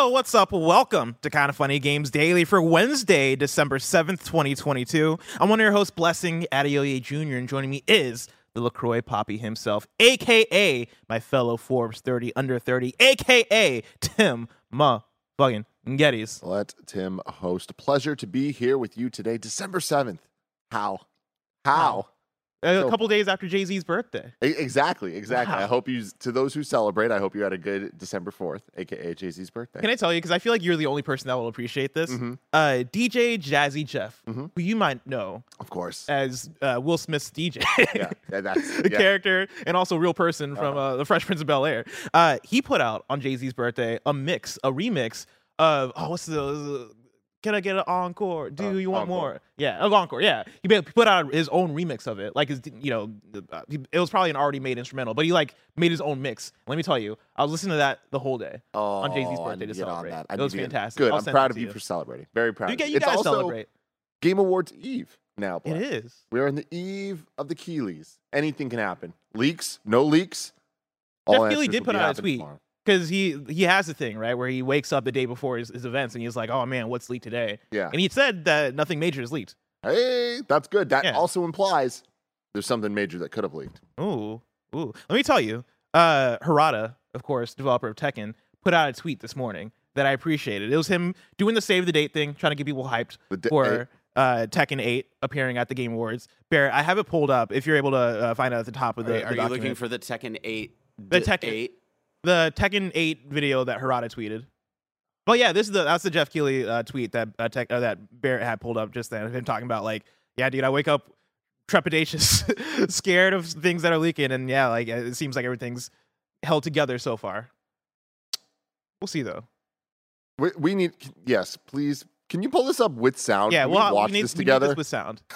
Yo, what's up? Welcome to Kind of Funny Games Daily for Wednesday, December 7th, 2022. I'm one of your hosts, Blessing Adeoye Jr., and joining me is the LaCroix Poppy himself, aka my fellow Forbes 30 under 30, aka Tim Ma fucking Gettys. Let Tim host. Pleasure to be here with you today, December 7th. How? How? A So- couple days after Jay Z's birthday. Exactly, exactly. Wow. I hope you, to those who celebrate, I hope you had a good December 4th, aka Jay Z's birthday. Can I tell you? Because I feel like you're the only person that will appreciate this. Mhm. Uh, DJ Jazzy Jeff, Mhm. who you might know Of course. as uh, Will Smith's DJ. yeah, that's the yeah. character and also real person from uh, the Fresh Prince of Bel Air. Uh, he put out on Jay Z's birthday a mix, a remix of oh, what's the can I get an encore? Do Uh, you want encore. more? Yeah, an encore. Yeah, he put out his own remix of it. Like his, you know, uh, it was probably an already made instrumental, but he like made his own mix. Let me tell you, I was listening to that the whole day on Jay Z's Oh, I birthday to celebrate. that. I It was fantastic. Good. I'll I'm proud of to you for celebrating. Very proud. You, you. you it's guys also celebrate. Game Awards Eve now. It Blair. is. We're on the eve of the Keighleys. Anything can happen. Leaks, no leaks. Jeff answers did put out a tweet. tomorrow. Because he he has a thing right where he wakes up the day before his, his events and he's like, oh man, what's leaked today? Yeah. And he said that nothing major is leaked. Hey, that's good. That Yeah. also implies there's something major that could have leaked. Ooh, ooh. Let me tell you, uh, Harada, of course, developer of Tekken, put out a tweet this morning that I appreciated. It was him doing the save the date thing, trying to get people hyped The d- for uh, Tekken 8 appearing at the Game Awards. Barrett, I have it pulled up. If you're able to uh, find it at the top of the, Wait, the are you looking for the Tekken 8? The d- Tekken- 8? The Tekken 8 video that Harada tweeted. But yeah, this is the that's the Geoff Keighley uh, tweet that uh, tech, uh, that Barrett had pulled up just then of him talking about like, yeah, dude, I wake up trepidatious, scared of things that are leaking, and yeah, like it seems like everything's held together so far. We'll see though. We, we need, yes, please. Can you pull this up with sound? Yeah, Can well, we watch we need, this we need together. this with sound.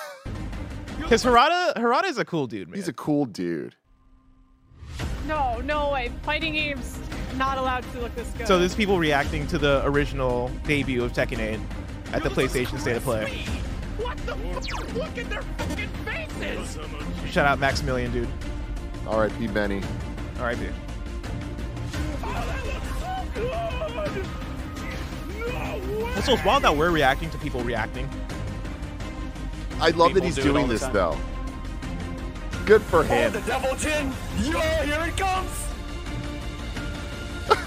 Because Harada, Harada is a cool dude, man. He's a cool dude. No, no way. Fighting games not allowed to look this good. so there's people reacting to the original debut of Tekken 8 at the PlayStation State of Play. What the fuck? Look at their fucking faces! Shout out Maximilian, dude. R.I.P. Benny. All right, dude. Oh, that looks so good! No way! Also, it's wild that we're reacting to people reacting. I love that he's do doing this time. though. Good for him. The Devil Jin! Yo, here it comes!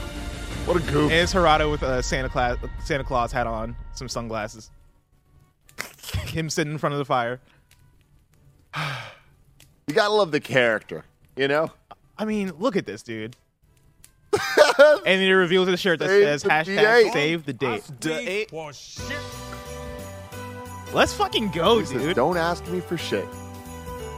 What a goof. And it's Harada with a Santa Claus Santa Claus hat on, some sunglasses. Him sitting in front of the fire. You gotta love the character, you know? I mean, look at this dude. and then he reveals his shirt that Save says the hashtag date. save the date. Eh. The 8? Let's fucking go, He says, dude. Don't ask me for shit.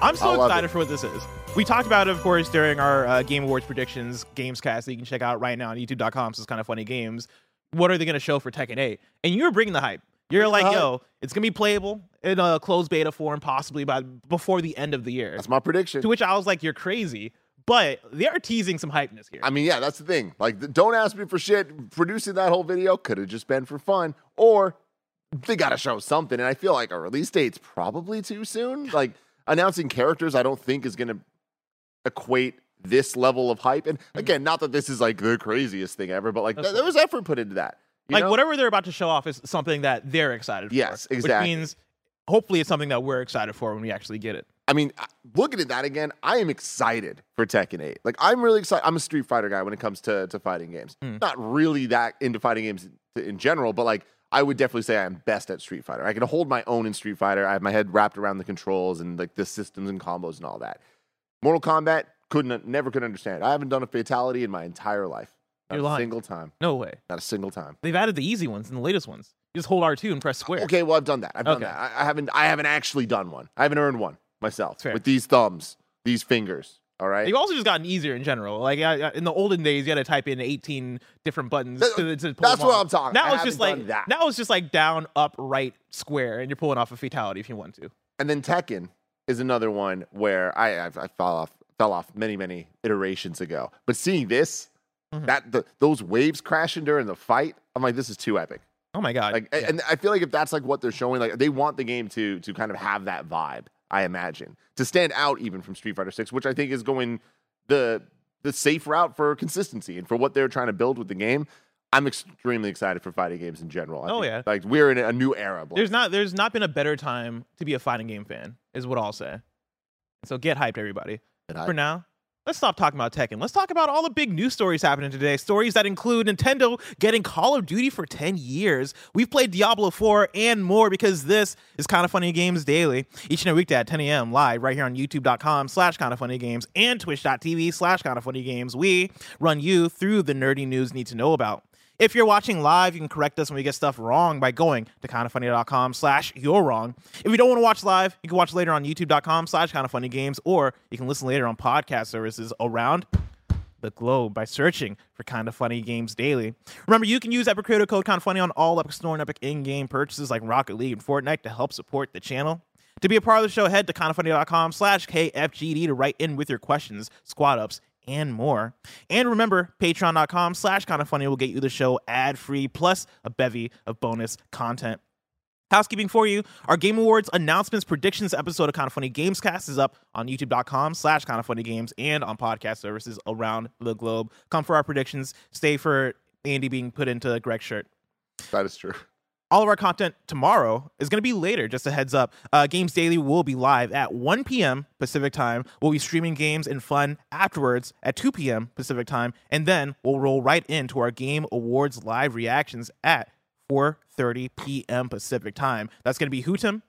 I'm so excited it. for what this is. We talked about it, of course, during our uh, Game Awards predictions, Gamescast, that you can check out right now on youtube.com. So it's kind of funny games. What are they going to show for Tekken 8? And you're bringing the hype. You're like, hype. yo, it's going to be playable in a closed beta form, possibly by before the end of the year. That's my prediction. To which I was like, you're crazy. But they are teasing some hypeness here. I mean, yeah, that's the thing. Like, don't ask me for shit. Producing that whole video could have just been for fun, or they got to show something. And I feel like a release date's probably too soon. Like, announcing characters, I don't think is going to equate this level of hype. And again, not that this is like the craziest thing ever, but like, th- there was effort put into that. you like know? whatever they're about to show off is something that they're excited Yes, for. exactly. Which means hopefully it's something that we're excited for when we actually get it. I mean, looking at that again, I am excited for Tekken 8. Like, I'm really excited. I'm a Street Fighter guy when it comes to, to fighting games. Mm. Not really that into fighting games in general, but like, I would definitely say I'm best at Street Fighter. I can hold my own in Street Fighter. I have my head wrapped around the controls and like the systems and combos and all that. Mortal Kombat couldn't, never could understand. I haven't done a fatality in my entire life. Not You're a lying. single time. No way. Not a single time. They've added the easy ones and the latest ones. You just hold R2 and press square. Okay, well I've done that. I've done Okay. that. I, I haven't. I haven't actually done one. I haven't earned one myself with these thumbs, these fingers. All right. You've also just gotten easier in general. Like uh, in the olden days, you had to type in 18 different buttons. That- to, that's what off. I'm talking- Now I it's just like that. now it's just like down, up, right, square, and you're pulling off a fatality if you want to. And then Tekken is another one where I I, I fell off fell off many many iterations ago. But seeing this, Mhm. that the, those waves crashing during the fight, I'm like, this is too epic. Oh my god! Like, Yeah. and I feel like if that's like what they're showing, like they want the game to to kind of have that vibe. I imagine to stand out even from Street Fighter Six, which I think is going the the safe route for consistency and for what they're trying to build with the game. I'm extremely excited for fighting games in general. I Oh, think, yeah. like we're in a new era. Blake. there's not there's not been a better time to be a fighting game fan, is what I'll say. So get hyped, everybody. And I- For now, let's stop talking about Tekken. Let's talk about all the big news stories happening today. Stories that include Nintendo getting Call of Duty for 10 years. We've played Diablo 4 and more because this is Kind of Funny Games Daily. Each and every weekday at 10 a.m. live right here on youtube.com slash Kind of Funny Games and twitch.tv slash Kind of Funny Games. We run you through the nerdy news you need to know about. If you're watching live, you can correct us when we get stuff wrong by going to kindoffunny.com slash you're wrong. If you don't want to watch live, you can watch later on youtube.com slash kindoffunnygames, or you can listen later on podcast services around the globe by searching for Kind of Funny Games Daily. Remember, you can use Epic Creator Code Kind of Funny on all Epic Store and Epic in-game purchases like Rocket League and Fortnite to help support the channel. To be a part of the show, head to kindoffunny.com slash KFGD to write in with your questions, squad ups, and more. And remember, patreon.com slash kind of funny will get you the show ad free plus a bevy of bonus content. Housekeeping for you. Our Game Awards announcements predictions episode of Kind of Funny Gamescast is up on youtube.com slash kind of funny games and on podcast services around the globe. Come for our predictions. Stay for Andy being put into Greg's shirt that is true. All of our content tomorrow is going to be later. Just a heads up. Uh, games Daily will be live at 1 p.m. Pacific time. We'll be streaming games and fun afterwards at 2 p.m. Pacific time, and then we'll roll right into our Game Awards live reactions at 4:30 p.m. Pacific time. That's going to be Hootem.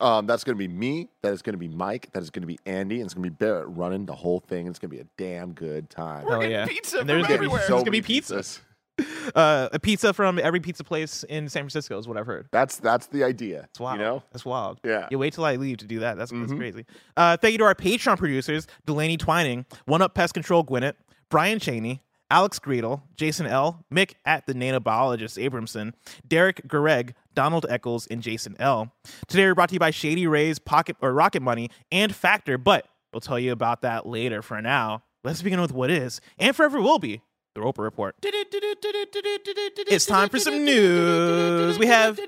Um, that's going to be me. That is going to be Mike. That is going to be Andy. And it's going to be Barrett running the whole thing. It's going to be a damn good time. Hell yeah! pizza And there's from gonna be, everywhere. there's So gonna be many pizza. pizzas. Uh, a pizza from every pizza place in San Francisco is what I've heard. That's that's the idea. It's wild. You know? That's wild. Yeah. You wait till I leave to do that. That's, that's Mhm. crazy. Uh, thank you to our Patreon producers, Delaney Twining, One Up Pest Control Gwinnett, Brian Cheney, Alex Greedle, Jason L., Mick at the Nanobiologist Abramson, Derek Gregg, Donald Eccles, and Jason L. Today we're brought to you by Shady Rays, Pocket or Rocket Money, and Factor, but we'll tell you about that later. For now, let's begin with what is and forever will be the Roper Report. It's time for some news. We have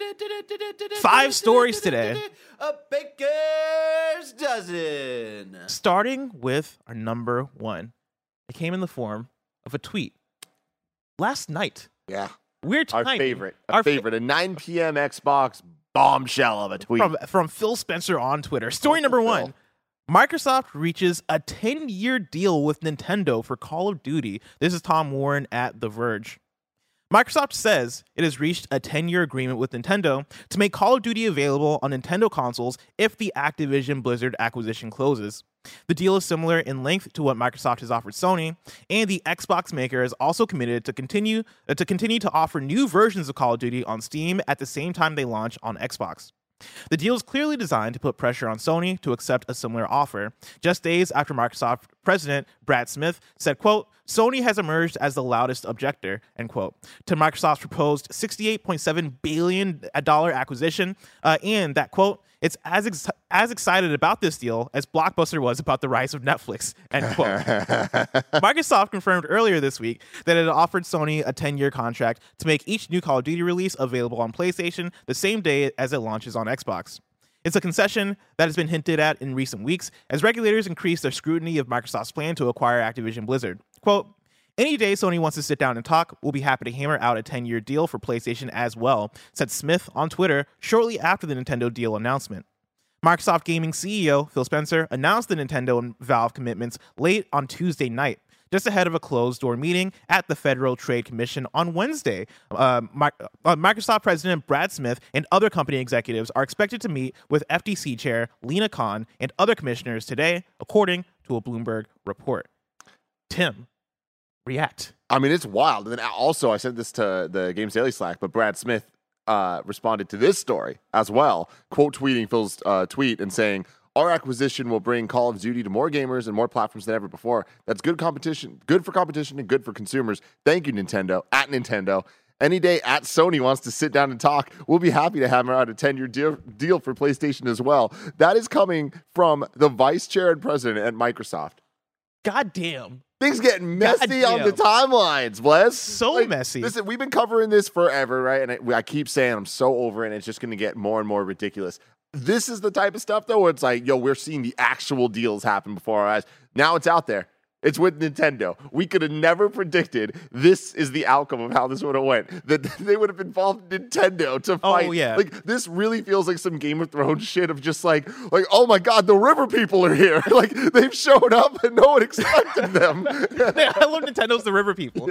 five stories today. A baker's dozen. starting with our number one. It came in the form of a tweet last night. Yeah. We're Our favorite. Our Our fa- favorite. A 9 p.m. Xbox bombshell of a tweet. from from Phil Spencer on Twitter. Story Oh, number Phil. one. Microsoft reaches a 10 year deal with Nintendo for Call of Duty. This is Tom Warren at The Verge. Microsoft says it has reached a 10 year agreement with Nintendo to make Call of Duty available on Nintendo consoles if the Activision Blizzard acquisition closes. The deal is similar in length to what Microsoft has offered Sony, and the Xbox maker is also committed to continue uh, to continue to offer new versions of Call of Duty on Steam at the same time they launch on Xbox. The deal is clearly designed to put pressure on Sony to accept a similar offer. Just days after Microsoft president Brad Smith said, quote, Sony has emerged as the loudest objector, end quote, to Microsoft's proposed $68.7 billion acquisition, uh, and that, quote, it's as, ex- as excited about this deal as Blockbuster was about the rise of Netflix, end quote. Microsoft confirmed earlier this week that it offered Sony a 10 year contract to make each new Call of Duty release available on PlayStation the same day as it launches on Xbox. It's a concession that has been hinted at in recent weeks as regulators increase their scrutiny of Microsoft's plan to acquire Activision Blizzard. Quote, any day Sony wants to sit down and talk, we'll be happy to hammer out a 10 year deal for PlayStation as well, said Smith on Twitter shortly after the Nintendo deal announcement. Microsoft Gaming CEO Phil Spencer announced the Nintendo and Valve commitments late on Tuesday night, just ahead of a closed door meeting at the Federal Trade Commission on Wednesday. Uh, uh, Microsoft President Brad Smith and other company executives are expected to meet with FTC Chair Lina Khan and other commissioners today, according to a Bloomberg report. Tim, react. I mean, it's wild. And then also, I sent this to the Games Daily Slack, but Brad Smith uh, responded to this story as well, quote tweeting Phil's uh, tweet and saying, our acquisition will bring Call of Duty to more gamers and more platforms than ever before. That's good competition, good for competition and good for consumers. Thank you, Nintendo. At Nintendo. Any day at Sony wants to sit down and talk, we'll be happy to hammer out a 10 year deal, deal for PlayStation as well. That is coming from the vice chair and president at Microsoft. God damn. Things getting messy on the timelines, Bless. So messy. Listen, we've been covering this forever, right? And I, I keep saying I'm so over it, and it's just going to get more and more ridiculous. This is the type of stuff, though, where it's like, yo, we're seeing the actual deals happen before our eyes. Now it's out there. It's with Nintendo. We could have never predicted this is the outcome of how this would have went. That they would have involved Nintendo to fight. Oh, fight. yeah. Like this really feels like some Game of Thrones shit of just like, like, oh my god, the river people are here. like they've shown up and no one expected them. Yeah, I love Nintendo's the river people.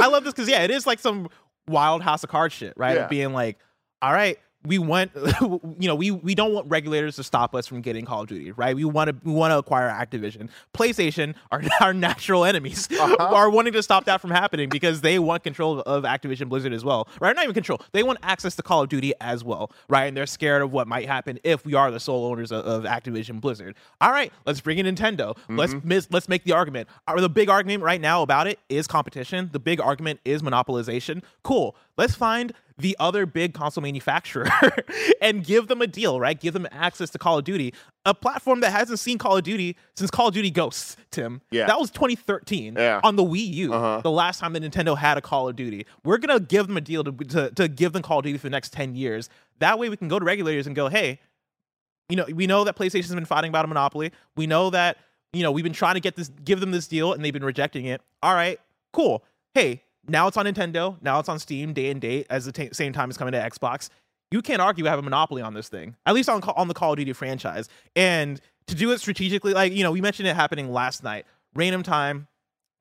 I love this because yeah, it is like some wild House of Cards shit, right? Yeah. Being like, all right, we want, you know, we we don't want regulators to stop us from getting Call of Duty, right? We want to we want to acquire Activision. PlayStation are our natural enemies Uh-huh. are wanting to stop that from happening because they want control of Activision Blizzard as well, right? Not even control. They want access to Call of Duty as well, right? And they're scared of what might happen if we are the sole owners of, of Activision Blizzard. All right, let's bring in Nintendo. Let's mis- let's make the argument. The big argument right now about it is competition. The big argument is monopolization. Cool. Let's find the other big console manufacturer and give them a deal, right? Give them access to Call of Duty, a platform that hasn't seen Call of Duty since Call of Duty Ghosts, Tim. Yeah. That was 2013 Yeah. on the Wii U, Uh-huh. the last time that Nintendo had a Call of Duty. We're going to give them a deal to, to, to give them Call of Duty for the next 10 years. That way we can go to regulators and go, hey, you know, we know that PlayStation's been fighting about a monopoly. We know that, you know, we've been trying to get this, give them this deal and they've been rejecting it. All right, cool. Hey, now it's on Nintendo. Now it's on Steam day and date as the t- same time it's coming to Xbox. You can't argue we have a monopoly on this thing, at least on, on the Call of Duty franchise. And to do it strategically, like, you know, we mentioned it happening last night. Random time,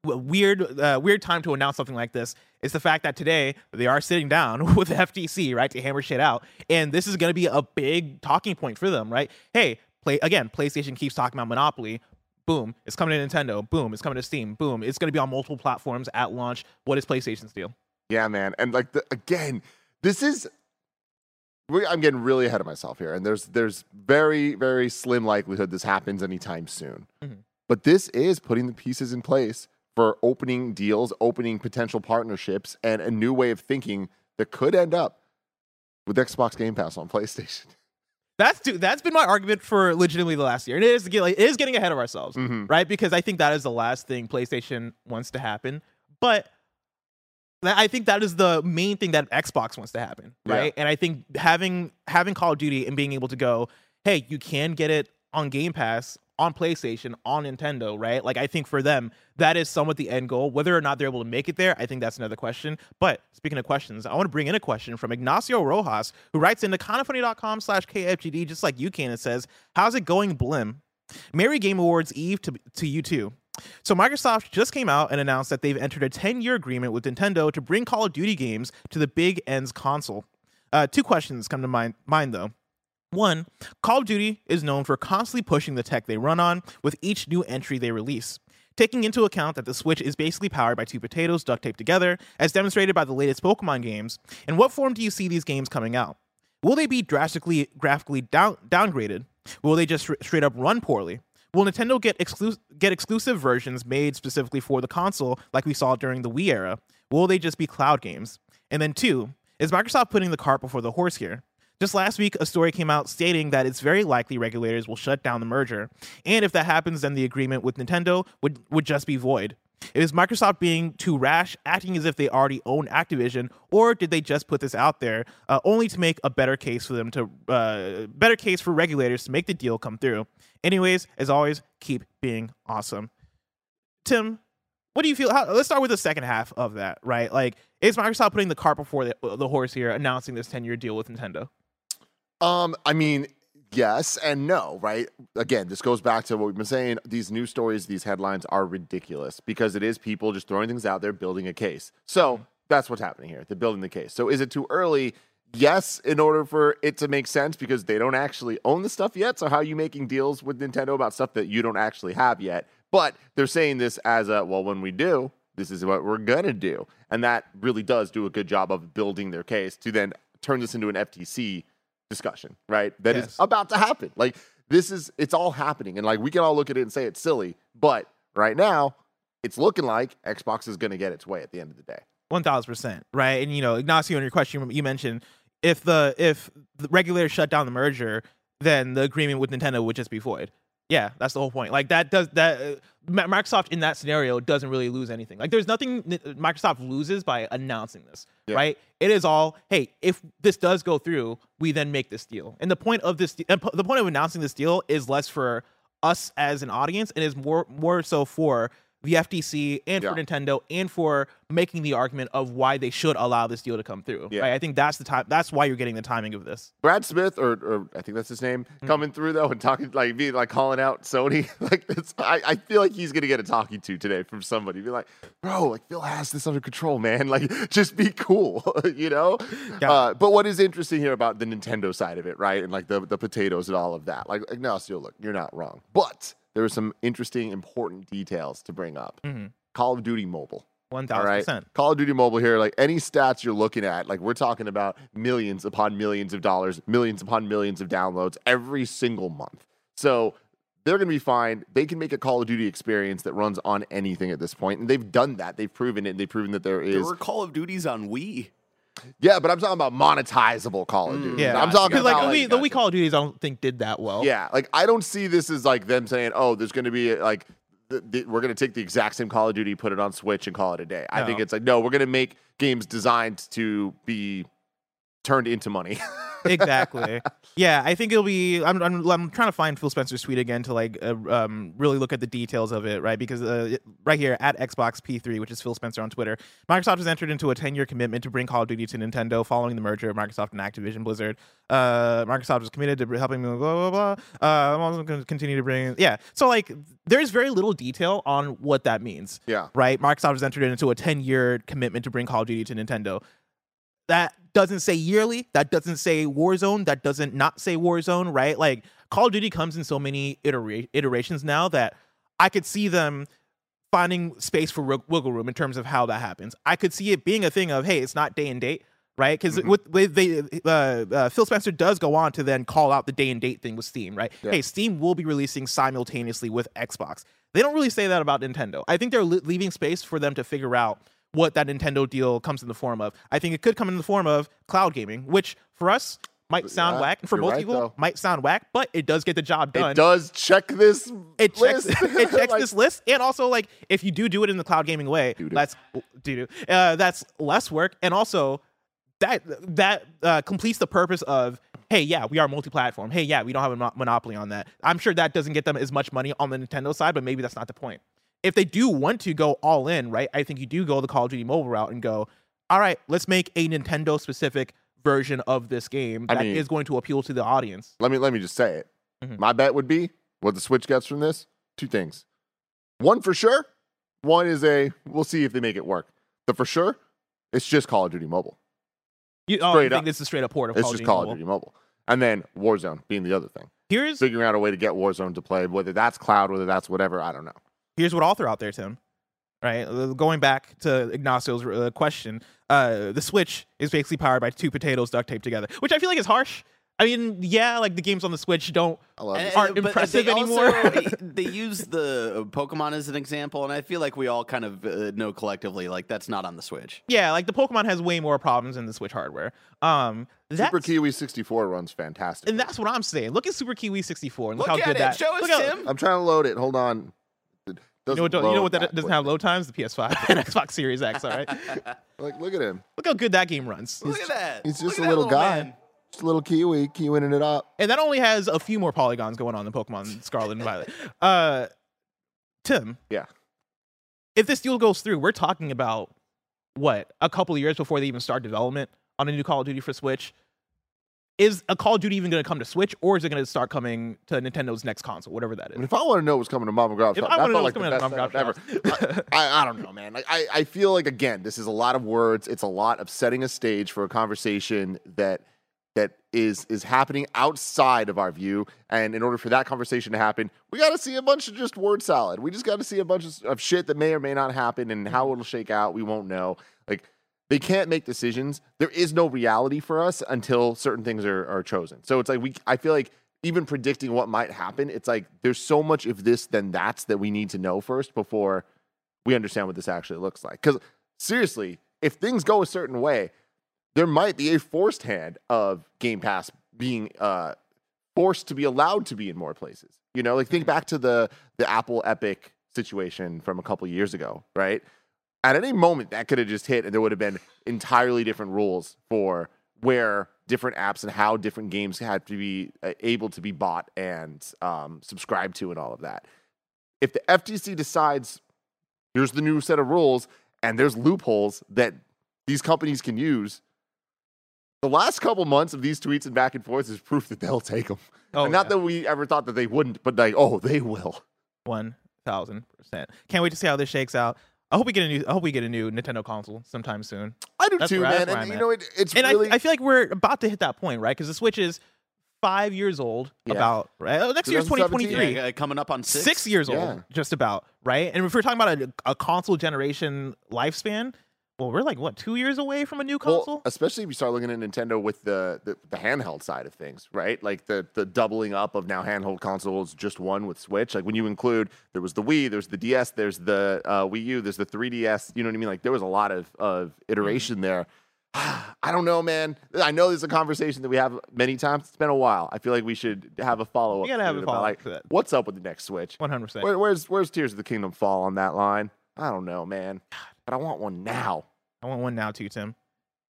weird uh, weird time to announce something like this is the fact that today they are sitting down with the FTC right to hammer shit out and this is going to be a big talking point for them right hey play again PlayStation keeps talking about monopoly boom it's coming to Nintendo boom it's coming to Steam boom it's going to be on multiple platforms at launch what is PlayStation's deal Yeah, man. And like the, again, this is I'm getting really ahead of myself here, and there's there's very very slim likelihood this happens anytime soon. Mhm. But this is putting the pieces in place for opening deals, opening potential partnerships, and a new way of thinking that could end up with Xbox Game Pass on PlayStation. that's dude, that's been my argument for legitimately the last year and it is, like, it is getting ahead of ourselves Mhm. right? Because I think that is the last thing PlayStation wants to happen. But I think that is the main thing that Xbox wants to happen, Yeah. right? And I think having having Call of Duty and being able to go, hey, you can get it on Game Pass on PlayStation, on Nintendo, right? Like I think for them, that is somewhat the end goal. Whether or not they're able to make it there, I think that's another question. But speaking of questions, I want to bring in a question from Ignacio Rojas, who writes into kindafunny.com slash KFGD, just like you can. and says, How's it going, Blim? Merry Game Awards Eve to, to you too. So Microsoft just came out and announced that they've entered a 10-year agreement with Nintendo to bring Call of Duty games to the Big N's console. Uh, two questions come to mind, mind though. One, Call of Duty is known for constantly pushing the tech they run on with each new entry they release. Taking into account that the Switch is basically powered by two potatoes duct taped together, as demonstrated by the latest Pokemon games, in what form do you see these games coming out? Will they be drastically graphically down- downgraded? Will they just stra- straight up run poorly? Will Nintendo get, exclu- get exclusive versions made specifically for the console, like we saw during the Wii era? Will they just be cloud games? And then, two, is Microsoft putting the cart before the horse here? Just last week, a story came out stating that it's very likely regulators will shut down the merger. And if that happens, then the agreement with Nintendo would, would just be void. Is Microsoft being too rash, acting as if they already own Activision, or did they just put this out there uh, only to make a better case for them to uh, better case for regulators to make the deal come through? Anyways, as always, keep being awesome. Tim, what do you feel? How, let's start with the second half of that, right? Like, is Microsoft putting the cart before the, the horse here, announcing this ten-year deal with Nintendo? Um, I mean, yes and no, right? Again, this goes back to what we've been saying. These news stories, these headlines are ridiculous because it is people just throwing things out there, building a case. So that's what's happening here. They're building the case. So is it too early? Yes, in order for it to make sense because they don't actually own the stuff yet. So how are you making deals with Nintendo about stuff that you don't actually have yet? But they're saying this as a well, when we do, this is what we're gonna do, and that really does do a good job of building their case to then turn this into an FTC discussion, right? That is Yes. about to happen. Like this is it's all happening, and like we can all look at it and say it's silly, but right now it's looking like Xbox is going to get its way at the end of the day. One thousand percent, right? And you know, Ignacio, in your question, you mentioned if the if the regulators shut down the merger, then the agreement with Nintendo would just be void. Yeah, that's the whole point. Like that does that uh, Microsoft in that scenario doesn't really lose anything. Like there's nothing Ni- Microsoft loses by announcing this, Yeah. right? It is all, hey, if this does go through, we then make this deal. And the point of this, the point of announcing this deal is less for us as an audience, and is more more so for the FTC and for Nintendo and for making the argument of why they should allow this deal to come through. Yeah. Right? I think that's the time. That's why you're getting the timing of this. Brad Smith, or, or I think that's his name, Mm-hmm. coming through though and talking like being like calling out Sony. like I, I feel like he's gonna get a talking to today from somebody. Be like, bro, like Phil has this under control, man. Like just be cool, you know. Yeah. Uh, but what is interesting here about the Nintendo side of it, right, and like the the potatoes and all of that. Like Ignacio, look, you're not wrong, but there are some interesting, important details to bring up. Mhm. Call of Duty Mobile. One All thousand right. percent. Call of Duty Mobile here, like any stats you're looking at, like we're talking about millions upon millions of dollars, millions upon millions of downloads every single month. So they're going to be fine. They can make a Call of Duty experience that runs on anything at this point, and they've done that. They've proven it. They've proven that there is. there There is. were Call of Duties on Wii. Yeah, but I'm talking about monetizable Call of mm. Duty. Yeah, I'm talking because like, about we, the we Call of Duties, I don't think did that well. Yeah, like I don't see this as like them saying, "Oh, there's going to be like the, the, we're going to take the exact same Call of Duty, put it on Switch, and call it a day." I think it's like, no, we're going to make games designed to be turned into money. exactly. Yeah, I think it'll be. I'm, I'm, I'm trying to find Phil Spencer's tweet again to like uh, um, really look at the details of it, right? Because uh, it- right here at Xbox P3, which is Phil Spencer on Twitter, Microsoft has entered into a 10 year commitment to bring Call of Duty to Nintendo following the merger of Microsoft and Activision Blizzard. Uh, Microsoft is committed to helping me. Blah blah blah. Uh, I'm also going to continue to bring. Yeah, so like there's very little detail on what that means yeah, right? Microsoft has entered into a 10 year commitment to bring Call of Duty to Nintendo. That doesn't say yearly. That doesn't say Warzone. That doesn't not say Warzone, right? Like Call of Duty comes in so many itera- iterations now that I could see them finding space for wig- wiggle room in terms of how that happens. I could see it being a thing of, hey, it's not day and date, right? Because with, with they, uh, uh, Phil Spencer does go on to then call out the day and date thing with Steam, right? Yeah. Hey, Steam will be releasing simultaneously with Xbox. They don't really say that about Nintendo. I think they're li- leaving space for them to figure out what that Nintendo deal comes in the form of. I think it could come in the form of cloud gaming, which for us might sound Yeah, whack, and for most right, people though. might sound whack, but it does get the job done it does check this. it checks it checks Like, this list and also like if you do do it in the cloud gaming way Doo-doo. that's do uh, that's less work and also that that uh, completes the purpose of hey yeah we are multi-platform hey yeah we don't have a mo- monopoly on that i'm sure that doesn't get them as much money on the nintendo side but maybe that's not the point if they do want to go all in right i think you do go the call of duty mobile route and go all right let's make a nintendo specific version of this game I that is mean- going to appeal to the audience let me let me just say it. Mhm. My bet would be what the Switch gets from this. Two things. One for sure. One is a we'll see if they make it work. The for sure, it's just Call of Duty Mobile. you, oh, Straight you think up. this is straight up port of It's call just Call mobile. of Duty Mobile. And then Warzone being the other thing. here's Figuring out a way to get Warzone to play, whether that's cloud, whether that's whatever, I don't know. Here's what I'll throw out there, Tim. Right, Uh, going back to Ignacio's uh, question, uh, the Switch is basically powered by two potatoes duct taped together, which I feel like is harsh. I mean, yeah, like the games on the Switch don't. I love aren't but impressive they anymore. also- they use the Pokemon as an example, and I feel like we all kind of uh, know collectively like that's not on the Switch. Yeah, like the Pokemon has way more problems than the Switch hardware. Um, Super Kiwi 64 runs fantastic. and that's what I'm saying. Look at Super Kiwi 64 and look, Look how at good it. that. Show us, look how- Tim. I'm trying to load it. Hold on. It You know, what, you know what that that doesn't have load times? The PS5 and Xbox Series X. All right, Like, look at him. look how good that game runs. Look at that. He's just at a that little guy. man. Just a little Kiwi, kiwiing it up. and that only has a few more polygons going on than Pokemon Scarlet and Violet. Uh, Tim, Yeah. if this deal goes through, we're talking about what a couple of years before they even start development on a new Call of Duty for Switch. Is a Call of Duty even going to come to Switch, or is it going to start coming to Nintendo's next console, whatever that is? I mean, if I want to know what's coming to Mama Grove, If that I wanna know felt what's like the coming out of best Mama setup ever. I, I don't know, man. Like, I, I feel like again, this is a lot of words. It's a lot of setting a stage for a conversation that that is is happening outside of our view. And in order for that conversation to happen, we got to see a bunch of just word salad. We just got to see a bunch of, of shit that may or may not happen, and how mm-hmm. it'll shake out. We won't know. Like they can't make decisions. There is no reality for us until certain things are, are chosen. So it's like we I feel like even predicting what might happen, it's like there's so much if this then that's that we need to know first before we understand what this actually looks like. Because seriously, if things go a certain way, there might be a forced hand of Game Pass being uh, forced to be allowed to be in more places. You know, like think back to the the Apple Epic situation from a couple years ago, right? At any moment, that could have just hit, and there would have been entirely different rules for where different apps and how different games had to be uh, able to be bought and um, subscribed to, and all of that. If the FTC decides here's the new set of rules, and there's loopholes that these companies can use. The last couple months of these tweets and back and forth is proof that they'll take them. Oh, and not that we ever thought that they wouldn't, but like, oh, they will. One thousand percent. Can't wait to see how this shakes out. I hope we get a new. I hope we get a new Nintendo console sometime soon. I do That's too, where- man. where And I'm you at. know, it, it's And really I, I feel like we're about to hit that point, right? Because the Switch is five years old. Yeah. About right. Oh, next year's twenty 2017. twenty three. Yeah, coming up on six. Six years Yeah. old, just about right. And if we're talking about a, a console generation lifespan, well, we're like what two years away from a new Well, console. especially if you start looking at Nintendo with the, the the handheld side of things, right? Like the the doubling up of now handheld consoles, just one with Switch. Like when you include there was the Wii, there's the DS, there's the uh, Wii U, there's the 3DS. You know what I mean? Like there was a lot of of iteration there. I don't know, man. I know this is a conversation that we have many times. It's been a while. I feel like we should have a follow up. We gotta have a follow-up Like, to that. what's up with the next Switch? One hundred percent. Where's where's Tears of the Kingdom fall on that line? I don't know, man. But I want one now. I want one now too, Tim.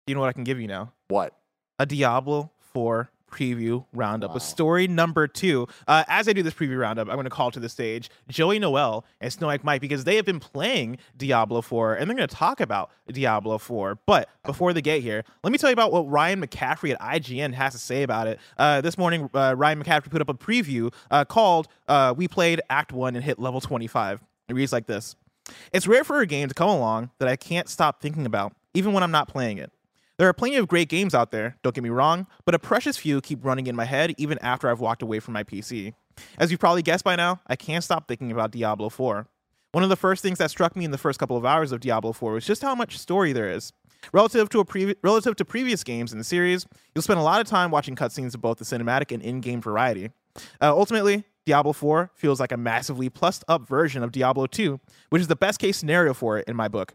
You know what I can give you now? What? a Diablo 4 preview roundup with Wow. story number two. Uh, as I do this preview roundup, I'm going to call to the stage Joey Noelle and Snow Mike because they have been playing Diablo 4 and they're going to talk about Diablo 4. But before they get here, let me tell you about what Ryan McCaffrey at IGN has to say about it. Uh, this morning, uh, Ryan McCaffrey put up a preview uh, called uh, We Played Act 1 and Hit Level 25. It reads like this It's rare for a game to come along that I can't stop thinking about, even when I'm not playing it. There are plenty of great games out there, don't get me wrong, but a precious few keep running in my head even after I've walked away from my PC. As you've probably guessed by now, I can't stop thinking about Diablo 4. One of the first things that struck me in the first couple of hours of Diablo 4 was just how much story there is. Relative to a previ- relative to previous games in the series, you'll spend a lot of time watching cutscenes of both the cinematic and in-game variety. Uh, ultimately, Diablo 4 feels like a massively plussed up version of Diablo 2, which is the best case scenario for it in my book.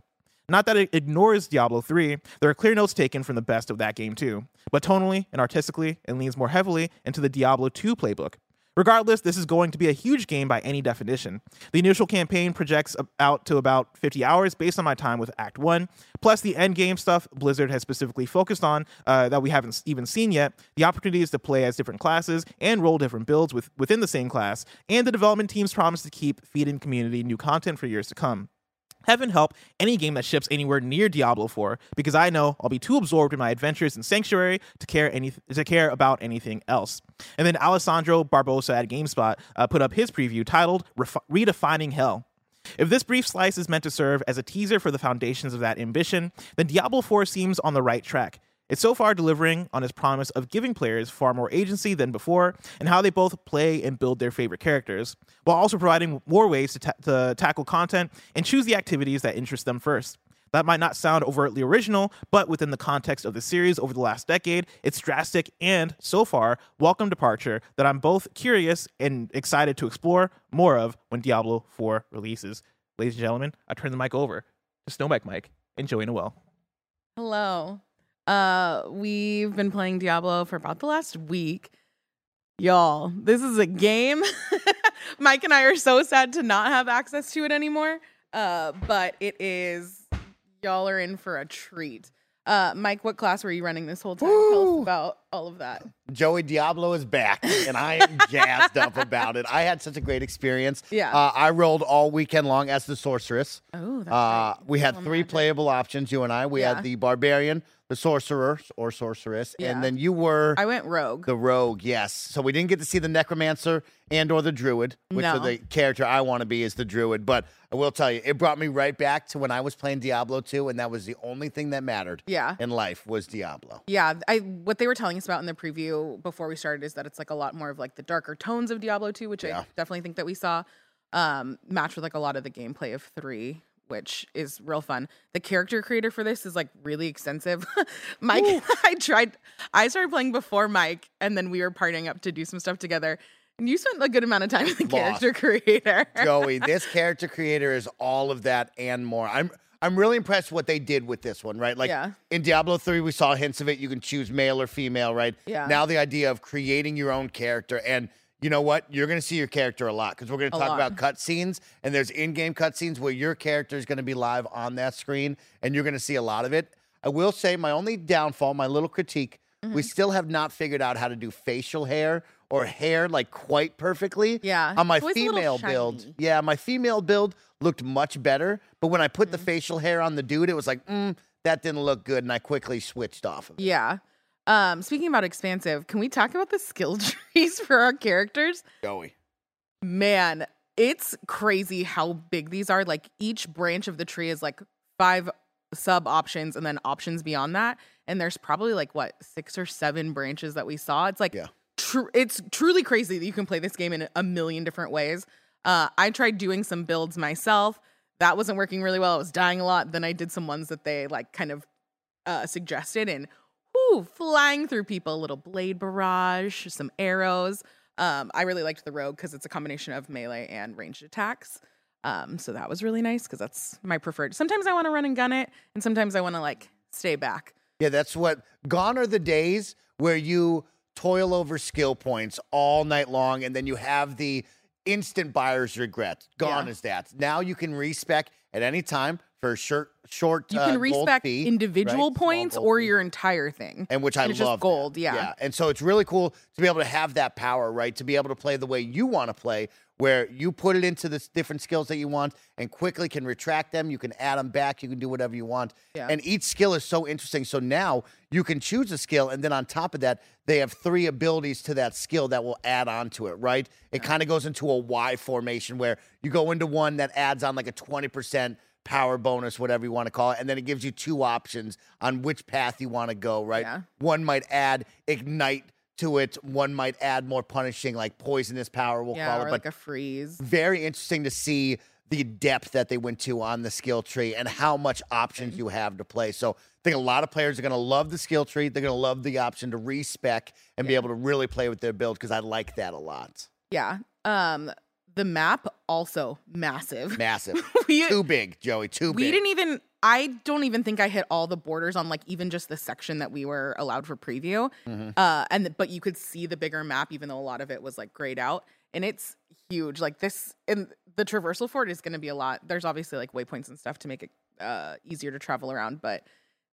Not that it ignores Diablo 3, there are clear notes taken from the best of that game too, but tonally and artistically, it leans more heavily into the Diablo 2 playbook. Regardless, this is going to be a huge game by any definition. The initial campaign projects out to about 50 hours based on my time with Act 1, plus the end game stuff Blizzard has specifically focused on uh, that we haven't even seen yet, the opportunities to play as different classes and roll different builds with, within the same class, and the development team's promise to keep feeding community new content for years to come. Heaven help any game that ships anywhere near Diablo 4, because I know I'll be too absorbed in my adventures in Sanctuary to care any to care about anything else. And then Alessandro Barbosa at GameSpot uh, put up his preview titled "Redefining Hell." If this brief slice is meant to serve as a teaser for the foundations of that ambition, then Diablo 4 seems on the right track. It's so far delivering on its promise of giving players far more agency than before, and how they both play and build their favorite characters, while also providing more ways to, ta- to tackle content and choose the activities that interest them first. That might not sound overtly original, but within the context of the series over the last decade, it's drastic and, so far, welcome departure that I'm both curious and excited to explore more of when Diablo 4 releases. Ladies and gentlemen, I turn the mic over to Snowbike Mike and Joey Noelle. Hello. Uh, we've been playing Diablo for about the last week. Y'all, this is a game. Mike and I are so sad to not have access to it anymore. Uh, but it is y'all are in for a treat. Uh, Mike, what class were you running this whole time? Tell us about all of that. Joey Diablo is back, and I am jazzed up about it. I had such a great experience. Yeah. Uh, I rolled all weekend long as the sorceress. Oh, that's Uh, right. we had three magic. playable options. You and I. We Yeah. had the barbarian, the sorcerer or sorceress, Yeah. and then you were I went rogue. the rogue. Yes. So we didn't get to see the necromancer and or the druid, which are the character I want to be is the druid. But I will tell you, it brought me right back to when I was playing Diablo 2, and that was the only thing that mattered yeah. in life was Diablo. Yeah, I what they were telling us about in the preview before we started is that it's like a lot more of like the darker tones of Diablo 2, which Yeah. I definitely think that we saw um match with like a lot of the gameplay of 3, which is real fun. The character creator for this is like really extensive. Mike, I tried, I started playing before Mike, and then we were partnering up to do some stuff together. And you spent a good amount of time with the Lost. character creator. Joey, this character creator is all of that and more. I'm I'm really impressed what they did with this one, right? Like Yeah. in Diablo 3, we saw hints of it. You can choose male or female, right? Yeah. Now the idea of creating your own character and you know what? You're going to see your character a lot because we're going to talk lot. about cutscenes, and there's in-game cutscenes where your character is going to be live on that screen, and you're going to see a lot of it. I will say my only downfall, my little critique, Mm-hmm. we still have not figured out how to do facial hair or hair like quite perfectly. Yeah, On my it's always a little female build, yeah, my female build looked much better, but when I put Mm-hmm. the facial hair on the dude, it was like, mm, that didn't look good, and I quickly switched off of it. Yeah. Um, speaking about expansive, can we talk about the skill trees for our characters? Joey. Man, it's crazy how big these are. Like each branch of the tree is like five sub options and then options beyond that. And there's probably like what six or seven branches that we saw. It's like Yeah. tru- it's truly crazy that you can play this game in a million different ways. Uh, I tried doing some builds myself. That wasn't working really well. I was dying a lot. Then I did some ones that they like kind of uh, suggested and whoo, flying through people, a little blade barrage, some arrows. Um, I really liked the rogue because it's a combination of melee and ranged attacks. Um, so that was really nice because that's my preferred. Sometimes I want to run and gun it, and sometimes I want to like stay back. Yeah, that's what. Gone are the days where you toil over skill points all night long, and then you have the instant buyer's regret. Gone Yeah. is that. Now you can respec at any time for a short, short. You uh, can gold respec fee, individual right? Points or fee. your entire thing. and which I it's love. just gold, yeah. yeah. And so it's really cool to be able to have that power, right? To be able to play the way you want to play, where you put it into the different skills that you want, and quickly can retract them. You can add them back. You can do whatever you want. Yeah. And each skill is so interesting. So now you can choose a skill, and then on top of that, they have three abilities to that skill that will add on to it, right? It kind of goes into a Y formation where you go into one that adds on like a 20% power bonus, whatever you want to call it. And then it gives you two options on which path you want to go, right? Yeah. One might add ignite to it, one might add more punishing, like poisonous power, we'll yeah, call or it. like But a freeze. very interesting to see the depth that they went to on the skill tree and how much options you have to play. So I think a lot of players are going to love the skill tree. They're going to love the option to respec and be able to really play with their build because I like that a lot. Yeah. Um, the map also massive. Massive. we, too big, Joey. Too we big. We didn't even i don't even think i hit all the borders on like even just the section that we were allowed for preview Mm-hmm. uh and but you could see the bigger map even though a lot of it was like grayed out and it's huge like this and the traversal for it is going to be a lot there's obviously like waypoints and stuff to make it uh easier to travel around but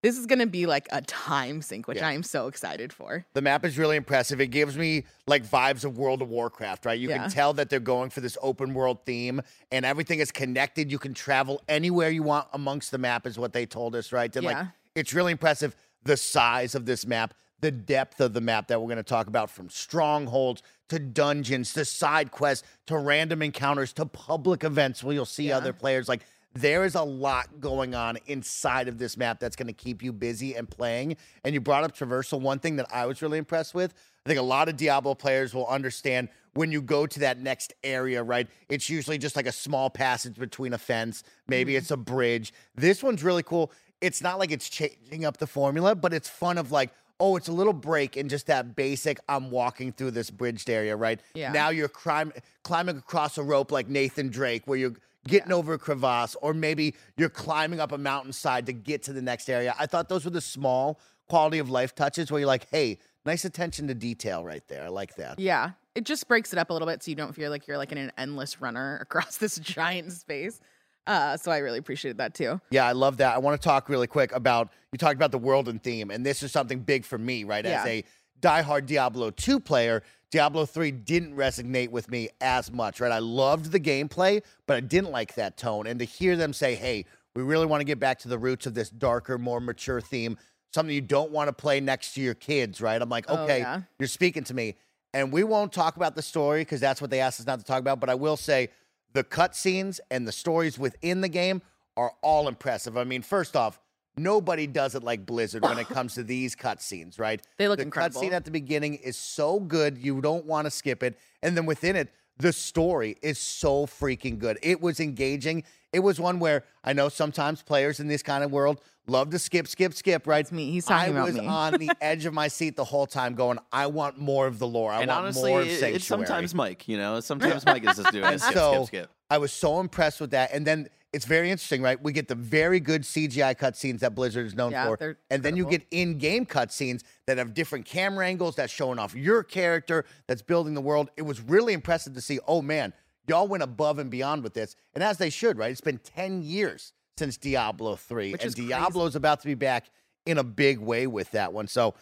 this is going to be like a time sink which Yeah. i am so excited for The map is really impressive. It gives me like vibes of World of Warcraft, right? You Yeah. can tell that they're going for this open world theme and everything is connected. You can travel anywhere you want amongst the map, is what they told us, right? And like it's really impressive the size of this map, the depth of the map that we're going to talk about from strongholds to dungeons to side quests to random encounters to public events where you'll see Yeah. other players. Like there is a lot going on inside of this map that's going to keep you busy and playing. And you brought up traversal. One thing that I was really impressed with, I think a lot of Diablo players will understand when you go to that next area, right? It's usually just like a small passage between a fence. Maybe it's a bridge. This one's really cool. It's not like it's changing up the formula, but it's fun of like, oh, it's a little break in just that basic I'm walking through this bridged area, right? Yeah. Now you're climb, climbing across a rope like Nathan Drake, where you're getting over a crevasse, or maybe you're climbing up a mountainside to get to the next area. I thought those were the small quality of life touches where you're like, hey, nice attention to detail right there. I like that. yeah it just breaks it up a little bit so you don't feel like you're like in an endless runner across this giant space uh so i really appreciated that too Yeah, I love that. I want to talk really quick about you talked about the world and theme, and this is something big for me, right? As Yeah. a diehard Diablo 2 player, Diablo 3 didn't resonate with me as much, right? I loved the gameplay, but I didn't like that tone. And to hear them say, hey, we really want to get back to the roots of this darker, more mature theme, something you don't want to play next to your kids, right? I'm like, Oh, okay, yeah. you're speaking to me. And we won't talk about the story because that's what they asked us not to talk about. But I will say the cutscenes and the stories within the game are all impressive. I mean, first off, nobody does it like Blizzard when it comes to these cutscenes, right? They look incredible. the incredible. cutscene at the beginning is so good, you don't want to skip it. And then within it, the story is so freaking good. It was engaging. It was one where I know sometimes players in this kind of world love to skip, skip, skip, right? It's me. He's talking I about me. I was me. on the edge of my seat the whole time going, I want more of the lore. I and want honestly, more of it- Sanctuary. it's sometimes Mike. You know, sometimes Mike is just doing it. Skip, so skip, skip. I was so impressed with that. And then it's very interesting, right? We get the very good CGI cutscenes that Blizzard is known Yeah, for. And then you get in-game cutscenes that have different camera angles that's showing off your character, that's building the world. It was really impressive to see, oh man, y'all went above and beyond with this. And as they should, right? It's been 10 years since Diablo 3. Which and is. Diablo's about to be back in a big way with that one. So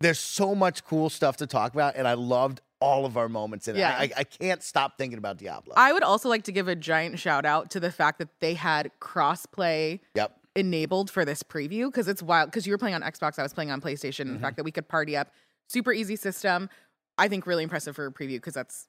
there's so much cool stuff to talk about, and I loved all of our moments in it. Yeah. I, I, I can't stop thinking about Diablo. I would also like to give a giant shout out to the fact that they had crossplay yep. enabled for this preview because it's wild. Because you were playing on Xbox, I was playing on PlayStation. Mm-hmm. The fact that we could party up, super easy system. I think really impressive for a preview because that's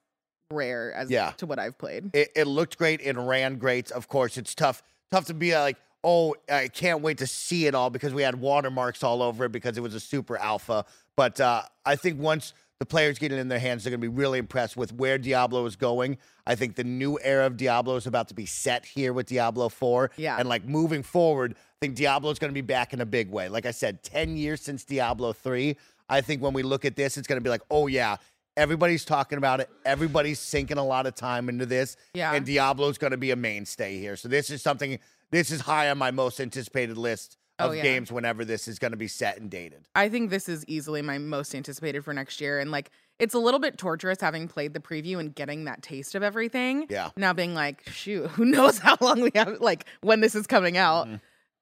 rare as Yeah. to what I've played. It, it looked great. It ran great. Of course, it's tough. Tough to be uh, like, oh, I can't wait to see it all because we had watermarks all over it because it was a super alpha. But uh, I think once the players get it in their hands, they're going to be really impressed with where Diablo is going. I think the new era of Diablo is about to be set here with Diablo 4. Yeah. And like moving forward, I think Diablo is going to be back in a big way. Like I said, 10 years since Diablo 3. I think when we look at this, it's going to be like, oh, yeah. Everybody's talking about it. Everybody's sinking a lot of time into this. Yeah. And Diablo's going to be a mainstay here. So this is something. This is high on my most anticipated list Oh, of yeah. games whenever this is going to be set and dated. I think this is easily my most anticipated for next year. And like, it's a little bit torturous having played the preview and getting that taste of everything. Yeah. Now being like, shoot, who knows how long we have, like, when this is coming out. Mm-hmm.